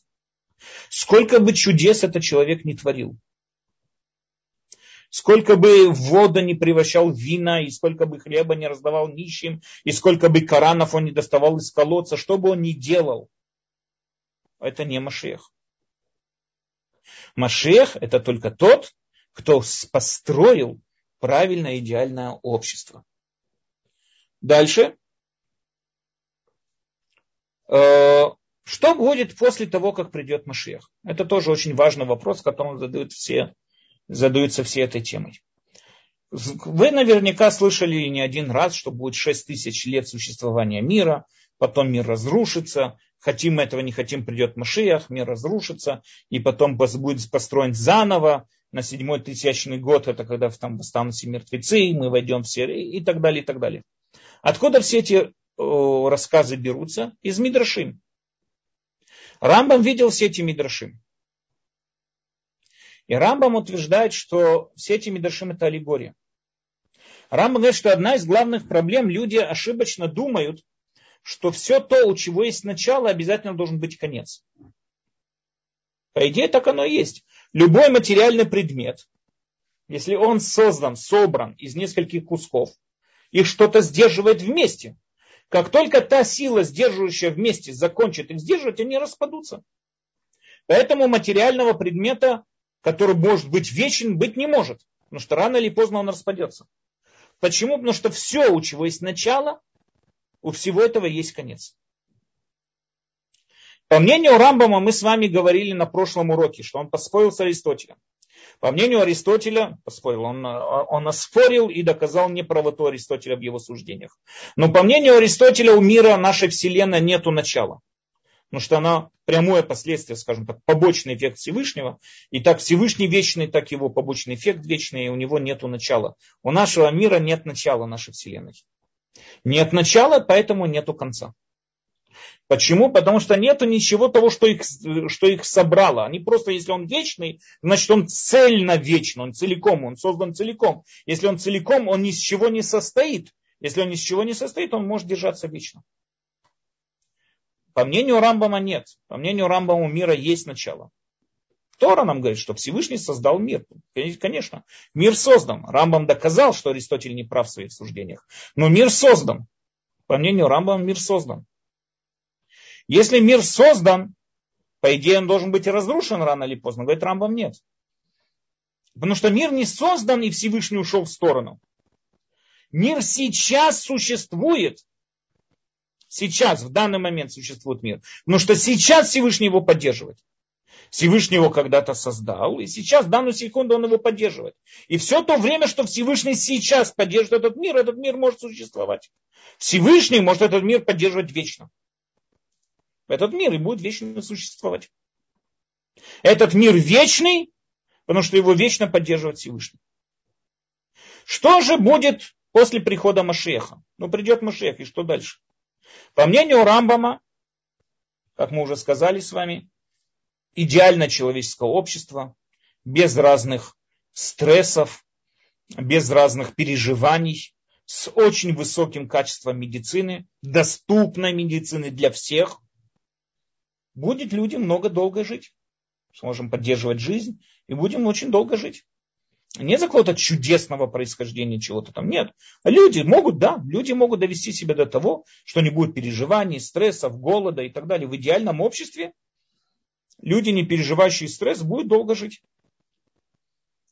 Сколько бы чудес этот человек не творил, сколько бы вода не превращал в вина, и сколько бы хлеба не раздавал нищим, и сколько бы коранов он не доставал из колодца, что бы он ни делал, это не Машех. Машех это только тот, кто построил правильное идеальное общество. Дальше. Э, что будет после того, как придет Машех? Это тоже очень важный вопрос, которым задают все, задаются все этой темой. Вы наверняка слышали не один раз, что будет 6 тысяч лет существования мира, потом мир разрушится, хотим мы этого, не хотим, придет Машиах, мир разрушится, и потом будет построен заново, на седьмой тысячный год, это когда там восстанут все мертвецы, мы войдем все и так далее, и так далее. Откуда все эти рассказы берутся? Из Мидрашим. Рамбам видел все эти Мидрашим. И Рамбам утверждает, что все эти Мидрашим это аллегория. Рамбам говорит, что одна из главных проблем, люди ошибочно думают, что все то, у чего есть начало, обязательно должен быть конец. По идее, так оно и есть. Любой материальный предмет, если он создан, собран из нескольких кусков, их что-то сдерживает вместе. Как только та сила, сдерживающая вместе, закончит их сдерживать, они распадутся. Поэтому материального предмета, который может быть вечен, быть не может. Потому что рано или поздно он распадется. Почему? Потому что все, у чего есть начало, у всего этого есть конец. По мнению Рамбама, мы с вами говорили на прошлом уроке, что он поспорил с Аристотелем. По мнению Аристотеля, поспорил, он, он оспорил и доказал неправоту Аристотеля в его суждениях. Но по мнению Аристотеля у мира нашей Вселенной нету начала. Потому что она прямое последствие, скажем так, побочный эффект Всевышнего. И так Всевышний вечный, так его побочный эффект вечный, и у него нету начала. У нашего мира нет начала нашей Вселенной. Нет начала, поэтому нету конца. Почему? Потому что нету ничего того, что их, что их собрало. Они просто, если он вечный, значит он цельно вечный, он целиком, он создан целиком. Если он целиком, он ни с чего не состоит. Если он ни с чего не состоит, он может держаться вечно. По мнению Рамбама нет. По мнению Рамбама мира есть начало. Тора нам говорит, что Всевышний создал мир. Конечно, мир создан. Рамбам доказал, что Аристотель не прав в своих суждениях. Но мир создан. По мнению Рамбама мир создан. Если мир создан, по идее он должен быть разрушен рано или поздно. Говорит Рамбам нет. Потому что мир не создан и Всевышний ушел в сторону. Мир сейчас существует. Сейчас, в данный момент существует мир. Потому что сейчас Всевышний его поддерживает. Всевышний его когда-то создал, и сейчас, в данную секунду, он его поддерживает. И все то время, что Всевышний сейчас поддерживает этот мир, этот мир может существовать. Всевышний может этот мир поддерживать вечно. Этот мир и будет вечно существовать. Этот мир вечный, потому что его вечно поддерживает Всевышний. Что же будет после прихода Машеха? Ну, придет Машех, и что дальше? По мнению Рамбама, как мы уже сказали с вами, идеальное человеческое общество, без разных стрессов, без разных переживаний, с очень высоким качеством медицины, доступной медицины для всех. Будет людям много долго жить. Сможем поддерживать жизнь и будем очень долго жить. Не за какого-то чудесного происхождения чего-то там. Нет. Люди могут, да, люди могут довести себя до того, что не будет переживаний, стрессов, голода и так далее. В идеальном обществе люди, не переживающие стресс, будут долго жить.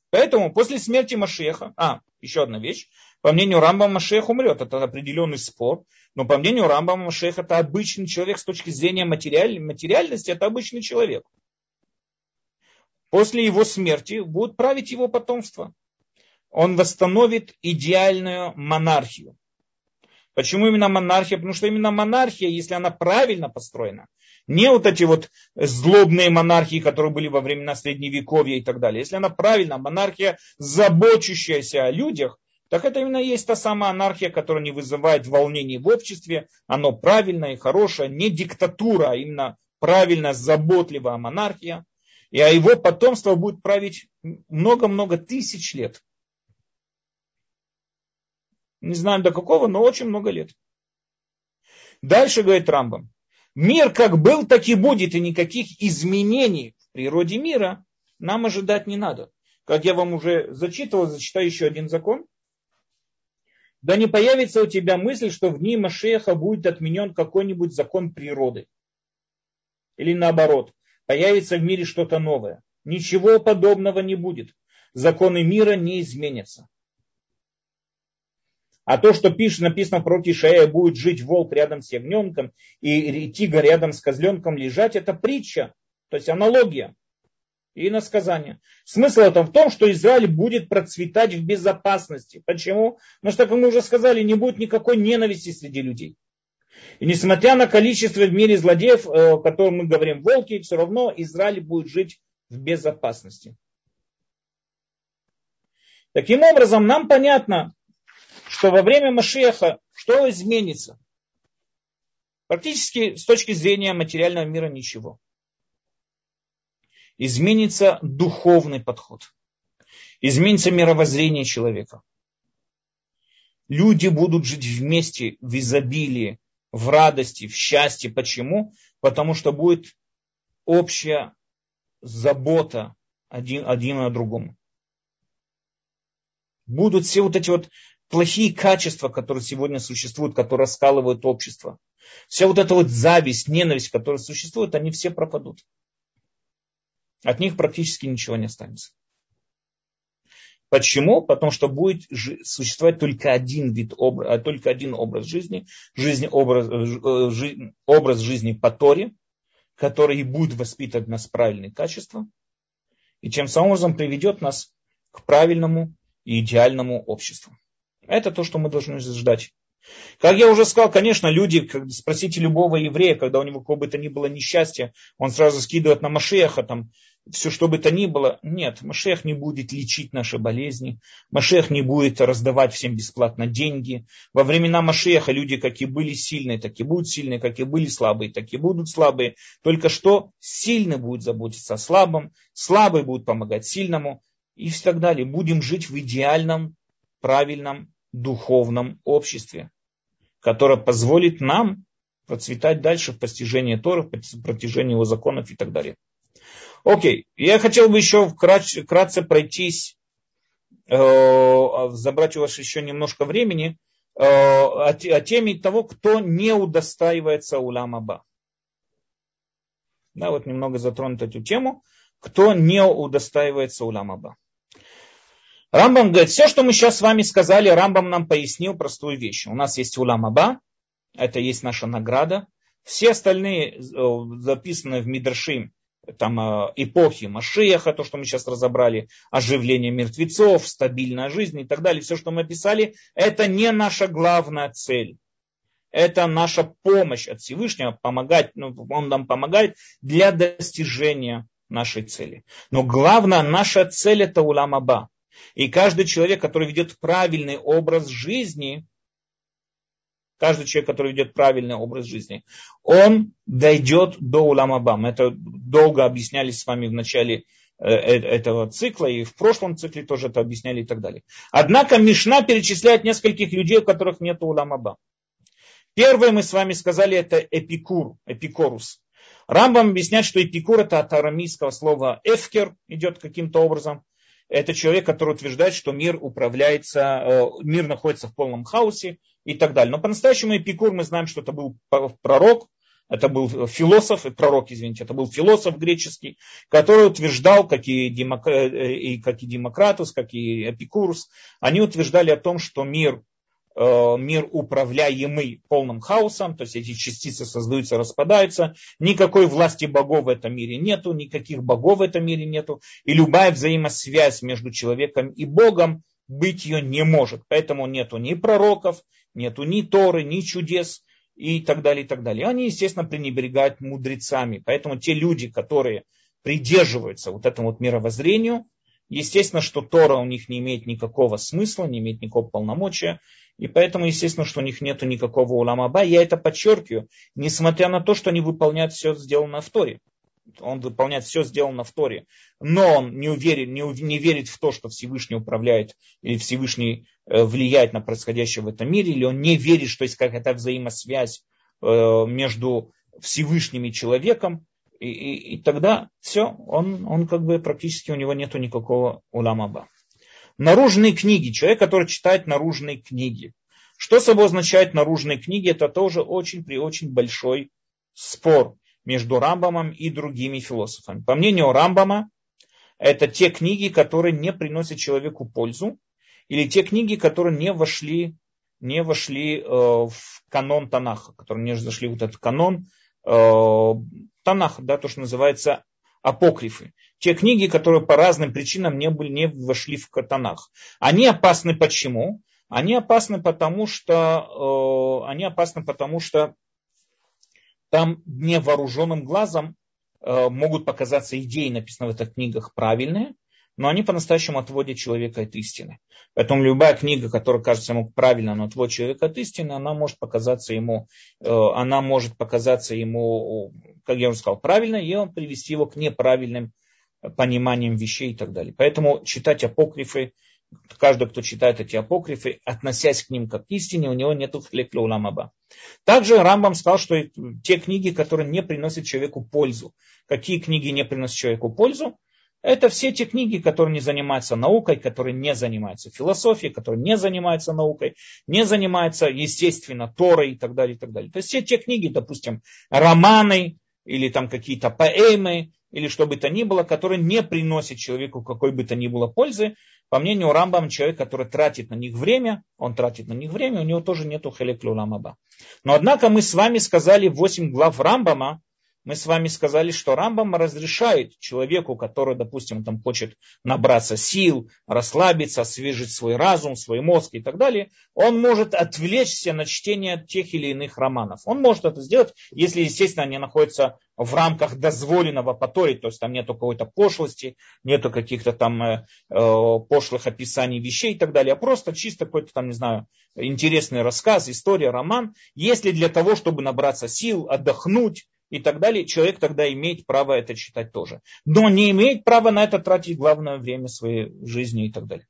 Поэтому после смерти Машеха, а, еще одна вещь, по мнению Рамбама Машех умрет, это определенный спор, но по мнению Рамбама Машех это обычный человек с точки зрения материаль, материальности, это обычный человек. После его смерти будет править его потомство. Он восстановит идеальную монархию. Почему именно монархия? Потому что именно монархия, если она правильно построена, не вот эти вот злобные монархии, которые были во времена Средневековья и так далее. Если она правильно, монархия, заботящаяся о людях, так это именно есть та самая анархия, которая не вызывает волнений в обществе. Оно правильное и хорошее, не диктатура, а именно правильно, заботливая монархия. И а его потомство будет править много-много тысяч лет. Не знаем до какого, но очень много лет. Дальше говорит Рамбам. Мир как был, так и будет, и никаких изменений в природе мира нам ожидать не надо. Как я вам уже зачитывал, зачитаю еще один закон. Да не появится у тебя мысль, что в дни Машеха будет отменен какой-нибудь закон природы. Или наоборот, появится в мире что-то новое. Ничего подобного не будет. Законы мира не изменятся. А то, что пишет, написано про Ишая, будет жить волк рядом с ягненком и тигр рядом с козленком лежать, это притча, то есть аналогия и насказание. Смысл это в том, что Израиль будет процветать в безопасности. Почему? Потому что, как мы уже сказали, не будет никакой ненависти среди людей. И несмотря на количество в мире злодеев, э, о котором мы говорим, волки, все равно Израиль будет жить в безопасности. Таким образом, нам понятно, что во время Машеха что изменится? Практически с точки зрения материального мира ничего. Изменится духовный подход. Изменится мировоззрение человека. Люди будут жить вместе в изобилии, в радости, в счастье. Почему? Потому что будет общая забота один, один о другом. Будут все вот эти вот плохие качества, которые сегодня существуют, которые раскалывают общество. Вся вот эта вот зависть, ненависть, которая существует, они все пропадут. От них практически ничего не останется. Почему? Потому что будет существовать только один вид образ, только один образ жизни, жизнь, образ, э, жизнь, образ жизни по Торе, который будет воспитывать нас правильные качества, и чем самым образом приведет нас к правильному и идеальному обществу. Это то, что мы должны ждать. Как я уже сказал, конечно, люди, спросите любого еврея, когда у него какое бы то ни было несчастье, он сразу скидывает на Машеха, там, все что бы то ни было. Нет, Машех не будет лечить наши болезни, Машех не будет раздавать всем бесплатно деньги. Во времена Машеха люди как и были сильные, так и будут сильные, как и были слабые, так и будут слабые. Только что сильный будет заботиться о слабом, слабый будет помогать сильному и так далее. Будем жить в идеальном, правильном, духовном обществе, которое позволит нам процветать дальше в постижении Тора, в протяжении его законов и так далее. Окей, я хотел бы еще вкратце, пройтись, э, забрать у вас еще немножко времени, э, о, о теме того, кто не удостаивается уламаба. Да, вот немного затронуть эту тему, кто не удостаивается уламаба. Рамбам говорит, все, что мы сейчас с вами сказали, Рамбам нам пояснил простую вещь. У нас есть уламаба, это есть наша награда. Все остальные э, записанные в Мидршим там, э, эпохи Машеха, то, что мы сейчас разобрали, оживление мертвецов, стабильная жизнь и так далее, все, что мы описали, это не наша главная цель. Это наша помощь от Всевышнего, помогать, ну, он нам помогает для достижения нашей цели. Но главная наша цель это уламаба. И каждый человек, который ведет правильный образ жизни, каждый человек, который ведет правильный образ жизни, он дойдет до Уламабам. Это долго объясняли с вами в начале э, э, этого цикла, и в прошлом цикле тоже это объясняли и так далее. Однако Мишна перечисляет нескольких людей, у которых нет Уламаба. Первое мы с вами сказали, это эпикур, эпикорус. Рамбам объясняет, что эпикур это от арамейского слова эфкер, идет каким-то образом это человек, который утверждает, что мир управляется, э, мир находится в полном хаосе и так далее. Но по-настоящему Эпикур мы знаем, что это был пророк, это был философ, э, пророк, извините, это был философ греческий, который утверждал, как и, демок, э, и, как и Демократус, как и Эпикурус, они утверждали о том, что мир Э, мир управляемый полным хаосом, то есть эти частицы создаются, распадаются, никакой власти богов в этом мире нету, никаких богов в этом мире нету, и любая взаимосвязь между человеком и Богом быть ее не может. Поэтому нету ни пророков, нету ни Торы, ни чудес и так далее, и так далее. Они, естественно, пренебрегают мудрецами. Поэтому те люди, которые придерживаются вот этому вот мировоззрению, естественно, что Тора у них не имеет никакого смысла, не имеет никакого полномочия, и поэтому, естественно, что у них нет никакого уламаба. Я это подчеркиваю, несмотря на то, что они выполняют все сделанное в Торе. Он выполняет все сделанное в Торе. Но он не, уверен, не, не верит в то, что Всевышний управляет или Всевышний э, влияет на происходящее в этом мире, или он не верит, что есть какая-то взаимосвязь э, между Всевышним и человеком. И, и, и тогда все, он, он как бы практически у него нет никакого уламаба. Наружные книги. Человек, который читает наружные книги. Что собой означает наружные книги? Это тоже очень при очень большой спор между Рамбамом и другими философами. По мнению Рамбама, это те книги, которые не приносят человеку пользу, или те книги, которые не вошли, не вошли э, в канон Танаха, которые не зашли в этот канон э, Танаха, да, то, что называется апокрифы. Те книги, которые по разным причинам не, были, не вошли в катанах. Они опасны почему? Они опасны потому, что, э, они опасны потому, что там невооруженным глазом э, могут показаться идеи, написанные в этих книгах, правильные, но они по-настоящему отводят человека от истины. Поэтому любая книга, которая кажется ему правильно, но отводит человека от истины, она может показаться ему, э, она может показаться ему, как я уже сказал, правильно, и он привести его к неправильным пониманиям вещей и так далее. Поэтому читать апокрифы, каждый, кто читает эти апокрифы, относясь к ним как к истине, у него нет хлекля уламаба. Также Рамбам сказал, что те книги, которые не приносят человеку пользу. Какие книги не приносят человеку пользу? Это все те книги, которые не занимаются наукой, которые не занимаются философией, которые не занимаются наукой, не занимаются, естественно, Торой и так далее, и так далее. То есть все те книги, допустим, романы или там какие-то поэмы, или что бы то ни было, которые не приносят человеку какой бы то ни было пользы. По мнению Рамбам, человек, который тратит на них время, он тратит на них время, у него тоже нету хелеклю ламаба. Но однако мы с вами сказали 8 глав Рамбама, мы с вами сказали, что Рамбам разрешает человеку, который, допустим, там хочет набраться сил, расслабиться, освежить свой разум, свой мозг и так далее, он может отвлечься на чтение тех или иных романов. Он может это сделать, если, естественно, они находятся в рамках дозволенного по Торе, то есть там нету какой-то пошлости, нету каких-то там э, э, пошлых описаний вещей и так далее, а просто чисто какой-то там, не знаю, интересный рассказ, история, роман, если для того, чтобы набраться сил, отдохнуть, и так далее, человек тогда имеет право это читать тоже. Но не имеет права на это тратить главное время своей жизни и так далее.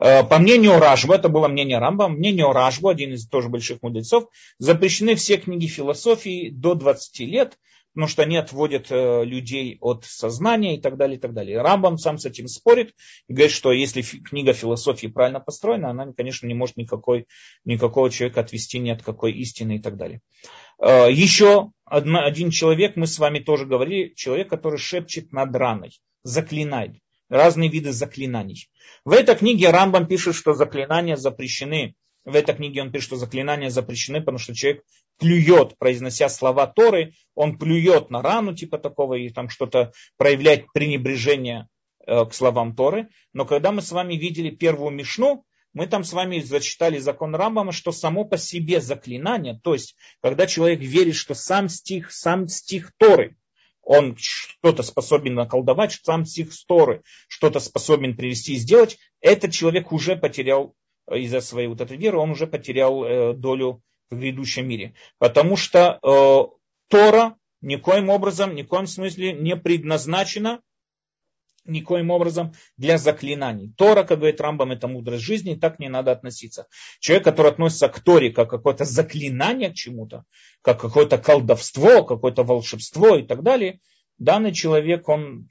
Э, по мнению Ражбу, это было мнение Рамба, мнению Ражбу, один из тоже больших мудрецов, запрещены все книги философии до 20 лет, потому что они отводят э, людей от сознания и так далее, и так далее. Рамбам сам с этим спорит и говорит, что если книга философии правильно построена, она, конечно, не может никакой, никакого человека отвести ни от какой истины и так далее. Э, Еще один человек, мы с вами тоже говорили, человек, который шепчет над раной, заклинает. Разные виды заклинаний. В этой книге Рамбам пишет, что заклинания запрещены. В этой книге он пишет, что заклинания запрещены, потому что человек плюет, произнося слова Торы, он плюет на рану типа такого и там что-то проявляет пренебрежение э, к словам Торы. Но когда мы с вами видели первую мишну, мы там с вами зачитали закон Рамбама, что само по себе заклинание, то есть когда человек верит, что сам стих, сам стих Торы, он что-то способен наколдовать, сам стих Торы что-то способен привести и сделать, этот человек уже потерял из-за своей вот этой веры, он уже потерял э, долю в грядущем мире. Потому что э, Тора никоим образом, ни в коем смысле не предназначена никоим образом для заклинаний. Тора, как говорит Рамбам, это мудрость жизни, и так не надо относиться. Человек, который относится к Торе как какое-то заклинание к чему-то, как какое-то колдовство, какое-то волшебство и так далее, данный человек, он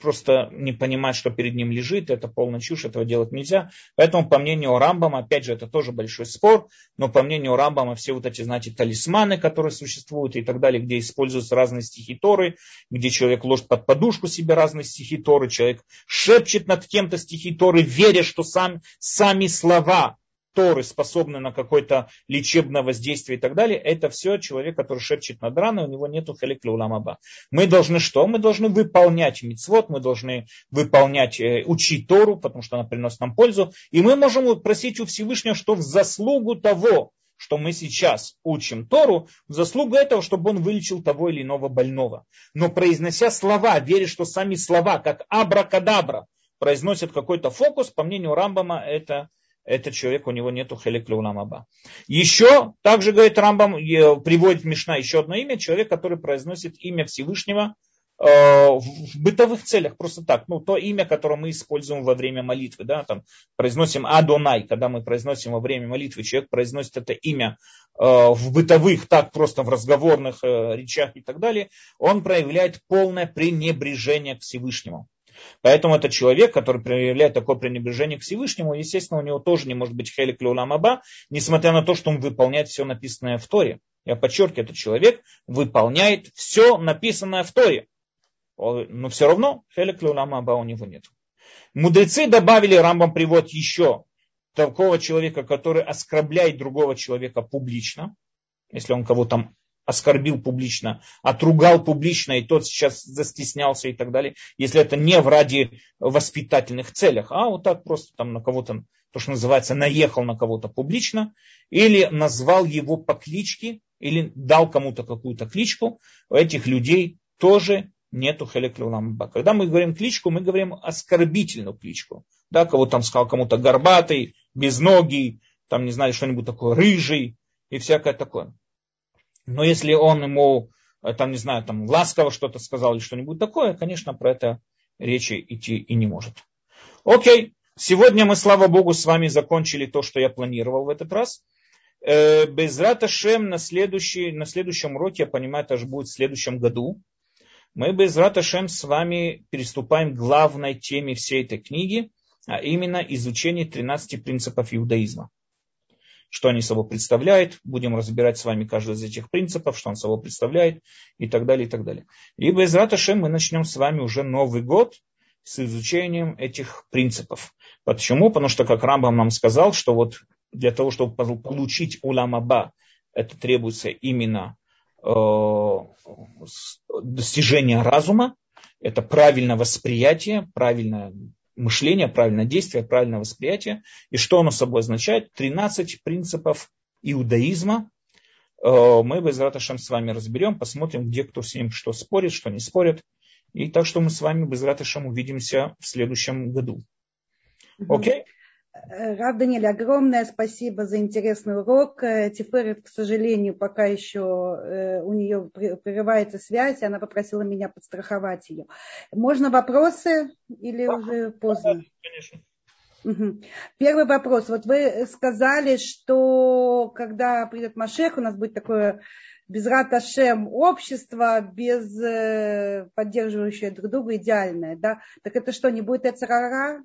просто не понимает, что перед ним лежит, это полная чушь, этого делать нельзя. Поэтому, по мнению Рамбама, опять же, это тоже большой спор, но по мнению Рамбама, все вот эти, знаете, талисманы, которые существуют и так далее, где используются разные стихи Торы, где человек ложит под подушку себе разные стихи Торы, человек шепчет над кем-то стихи Торы, веря, что сам, сами слова Торы способны на какое-то лечебное воздействие и так далее, это все человек, который шепчет над раной, у него нету халикля уламаба. Мы должны что? Мы должны выполнять мицвод, мы должны выполнять, э, учить Тору, потому что она приносит нам пользу. И мы можем просить у Всевышнего, что в заслугу того, что мы сейчас учим Тору, в заслугу этого, чтобы он вылечил того или иного больного. Но произнося слова, веря, что сами слова, как абракадабра, произносят какой-то фокус, по мнению Рамбама, это этот человек, у него нету хелек аба. Еще, также говорит Рамбам, приводит Мишна еще одно имя, человек, который произносит имя Всевышнего э, в бытовых целях, просто так, ну, то имя, которое мы используем во время молитвы, да, там, произносим Адонай, когда мы произносим во время молитвы, человек произносит это имя э, в бытовых, так, просто в разговорных э, речах и так далее, он проявляет полное пренебрежение к Всевышнему. Поэтому это человек, который проявляет такое пренебрежение к Всевышнему, естественно, у него тоже не может быть хелик аба, несмотря на то, что он выполняет все написанное в Торе. Я подчеркиваю, этот человек выполняет все написанное в Торе. Но все равно хелик аба у него нет. Мудрецы добавили, Рамбам приводит еще такого человека, который оскорбляет другого человека публично, если он кого-то оскорбил публично, отругал публично, и тот сейчас застеснялся и так далее, если это не в ради воспитательных целях, а вот так просто там на кого-то, то, что называется, наехал на кого-то публично, или назвал его по кличке, или дал кому-то какую-то кличку, у этих людей тоже нету хелек ламба. Когда мы говорим кличку, мы говорим оскорбительную кличку. Да, кого там сказал кому-то горбатый, безногий, там, не знаю, что-нибудь такое, рыжий и всякое такое. Но если он ему, э, там, не знаю, там, ласково что-то сказал или что-нибудь такое, конечно, про это речи идти и не может. Окей, сегодня мы, слава Богу, с вами закончили то, что я планировал в этот раз. Э, Без Раташем на, следующий, на следующем уроке, я понимаю, это же будет в следующем году, мы без Раташем с вами переступаем к главной теме всей этой книги, а именно изучение 13 принципов иудаизма. Что они собой представляют, будем разбирать с вами каждый из этих принципов, что он собой представляет и так далее, и так далее. И без Раташем мы начнем с вами уже Новый год с изучением этих принципов. Почему? Потому что, как Рамбам нам сказал, что вот для того, чтобы получить уламаба, это требуется именно Э, достижение разума, это правильное восприятие, правильное мышление, правильное действие, правильное восприятие. И что оно собой означает? 13 принципов иудаизма. Э, мы без Раташем с вами разберем, посмотрим, где кто с ним что спорит, что не спорит. И так что мы с вами без Раташем увидимся в следующем году. Окей? Okay? Рав Даниэль, огромное спасибо за интересный урок. Э, Тиферет, к сожалению, пока еще э, у нее прерывается связь, она попросила меня подстраховать ее. Можно вопросы или уже поздно? Конечно. Угу. Первый вопрос. Вот вы сказали, что когда придет Машех, у нас будет такое без раташем общество, без э, поддерживающее друг друга идеальное, да? Так это что, не будет Эцерара?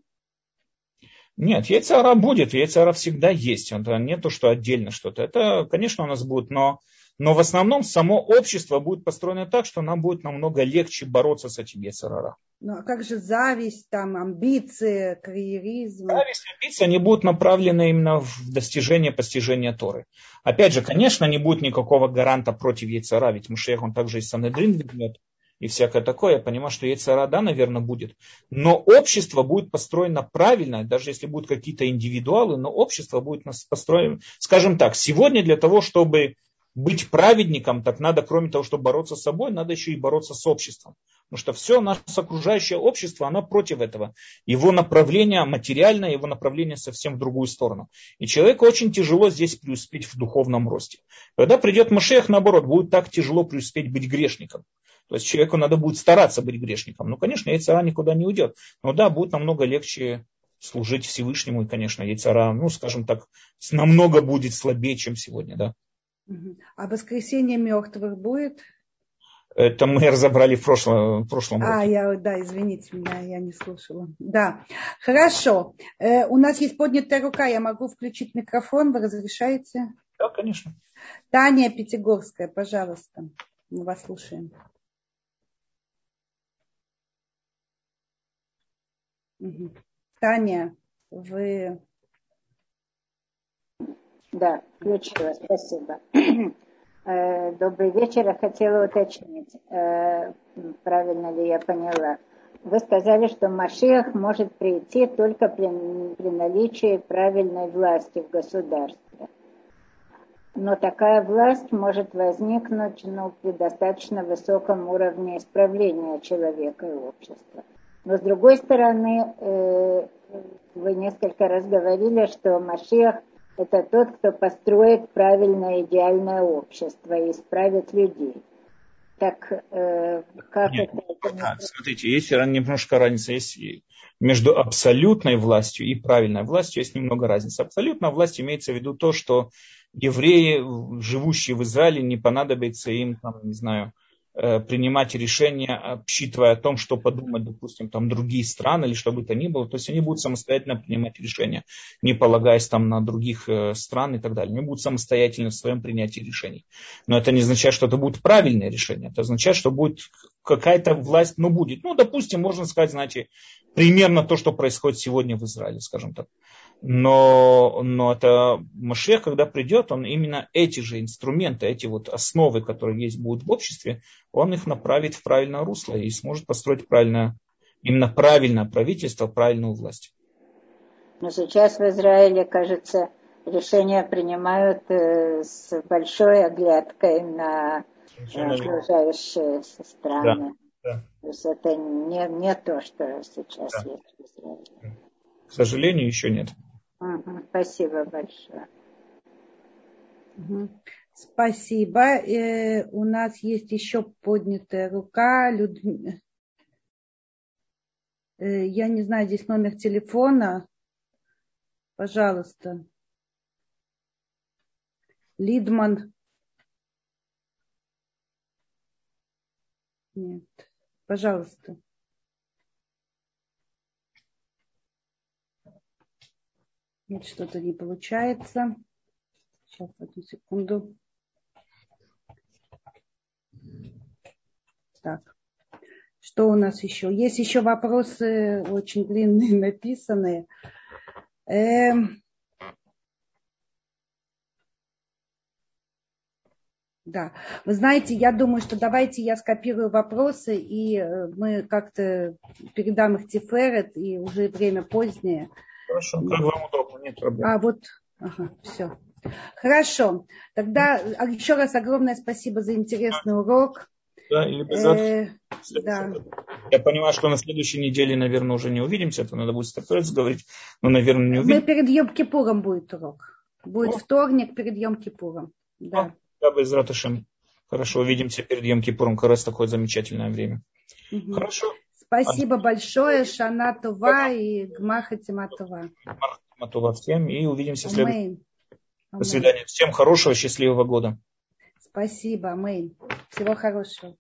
Нет, яйцара будет, яйцара всегда есть. Это не то, что отдельно что-то. Это, конечно, у нас будет, но, но в основном само общество будет построено так, что нам будет намного легче бороться с этим яйцарара. Ну а как же зависть, там, амбиции, карьеризм? Зависть, амбиции, они будут направлены именно в достижение, постижения Торы. Опять же, конечно, не будет никакого гаранта против яйцара, ведь Мушех, он также и Санедрин ведет и всякое такое. Я понимаю, что яйцера, да, наверное, будет. Но общество будет построено правильно, даже если будут какие-то индивидуалы, но общество будет построено, скажем так, сегодня для того, чтобы быть праведником, так надо, кроме того, чтобы бороться с собой, надо еще и бороться с обществом. Потому что все наше окружающее общество, оно против этого. Его направление материальное, его направление совсем в другую сторону. И человеку очень тяжело здесь преуспеть в духовном росте. Когда придет Машех, наоборот, будет так тяжело преуспеть быть грешником. То есть человеку надо будет стараться быть грешником. Ну, конечно, яйцера никуда не уйдет. Но да, будет намного легче служить Всевышнему. И, конечно, яйцера, ну, скажем так, намного будет слабее, чем сегодня, да. А воскресенье мертвых будет? Это мы разобрали в прошлом, в прошлом А, я, да, извините меня, я не слушала. Да, хорошо. Э, у нас есть поднятая рука, я могу включить микрофон, вы разрешаете? Да, конечно. Таня Пятигорская, пожалуйста, мы вас слушаем. Таня, вы... Да, включила, спасибо. Э, добрый вечер. Я хотела уточнить, э, правильно ли я поняла. Вы сказали, что Машиах может прийти только при, при наличии правильной власти в государстве. Но такая власть может возникнуть ну, при достаточно высоком уровне исправления человека и общества. Но с другой стороны, э, вы несколько раз говорили, что Машиах – это тот, кто построит правильное идеальное общество и исправит людей. Так э, как Нет, это? Да, смотрите, есть немножко разница. Есть между абсолютной властью и правильной властью есть немного разницы. Абсолютная власть имеется в виду то, что евреи, живущие в Израиле, не понадобится им, там, не знаю, принимать решения, обсчитывая о том, что подумать, допустим, там другие страны или что бы то ни было. То есть они будут самостоятельно принимать решения, не полагаясь там на других э, стран и так далее. Они будут самостоятельны в своем принятии решений. Но это не означает, что это будет правильное решение. Это означает, что будет какая-то власть, ну будет. Ну, допустим, можно сказать, знаете, примерно то, что происходит сегодня в Израиле, скажем так. Но, но это Машех, когда придет, он именно эти же инструменты, эти вот основы, которые есть будут в обществе, он их направит в правильное русло и сможет построить правильное, именно правильное правительство, правильную власть. Но сейчас в Израиле, кажется, решения принимают э, с большой оглядкой на окружающие страны. Да. То есть это не, не то, что сейчас да. есть в Израиле. К сожалению, еще нет. Спасибо большое. Спасибо. Э, у нас есть еще поднятая рука. Люд... Э, я не знаю, здесь номер телефона. Пожалуйста. Лидман. Нет. Пожалуйста. Что-то не получается. Сейчас, одну секунду. Так. Что у нас еще? Есть еще вопросы очень длинные, написанные. Эм... Да, вы знаете, я думаю, что давайте я скопирую вопросы, и э, мы как-то передам их Тиферет, и уже время позднее. Хорошо, как вам удобно, нет проблем. А вот, ага, все. Хорошо, тогда а, еще раз огромное спасибо за интересный урок. Да, или э, да. Я понимаю, что на следующей неделе, наверное, уже не увидимся, то надо будет с говорить, но, наверное, не увидимся. Мы перед Йом-Кипуром будет урок. Будет О. вторник перед Йом-Кипуром. Да. Да, без. Хорошо, увидимся перед Йом-Кипуром. Как раз такое замечательное время. Угу. Хорошо. Спасибо большое, Шана Това и Гмаха Тиматова. Гмаха Тиматова всем и увидимся в следующем. До свидания. Всем хорошего, счастливого года. Спасибо, Мэй. Всего хорошего.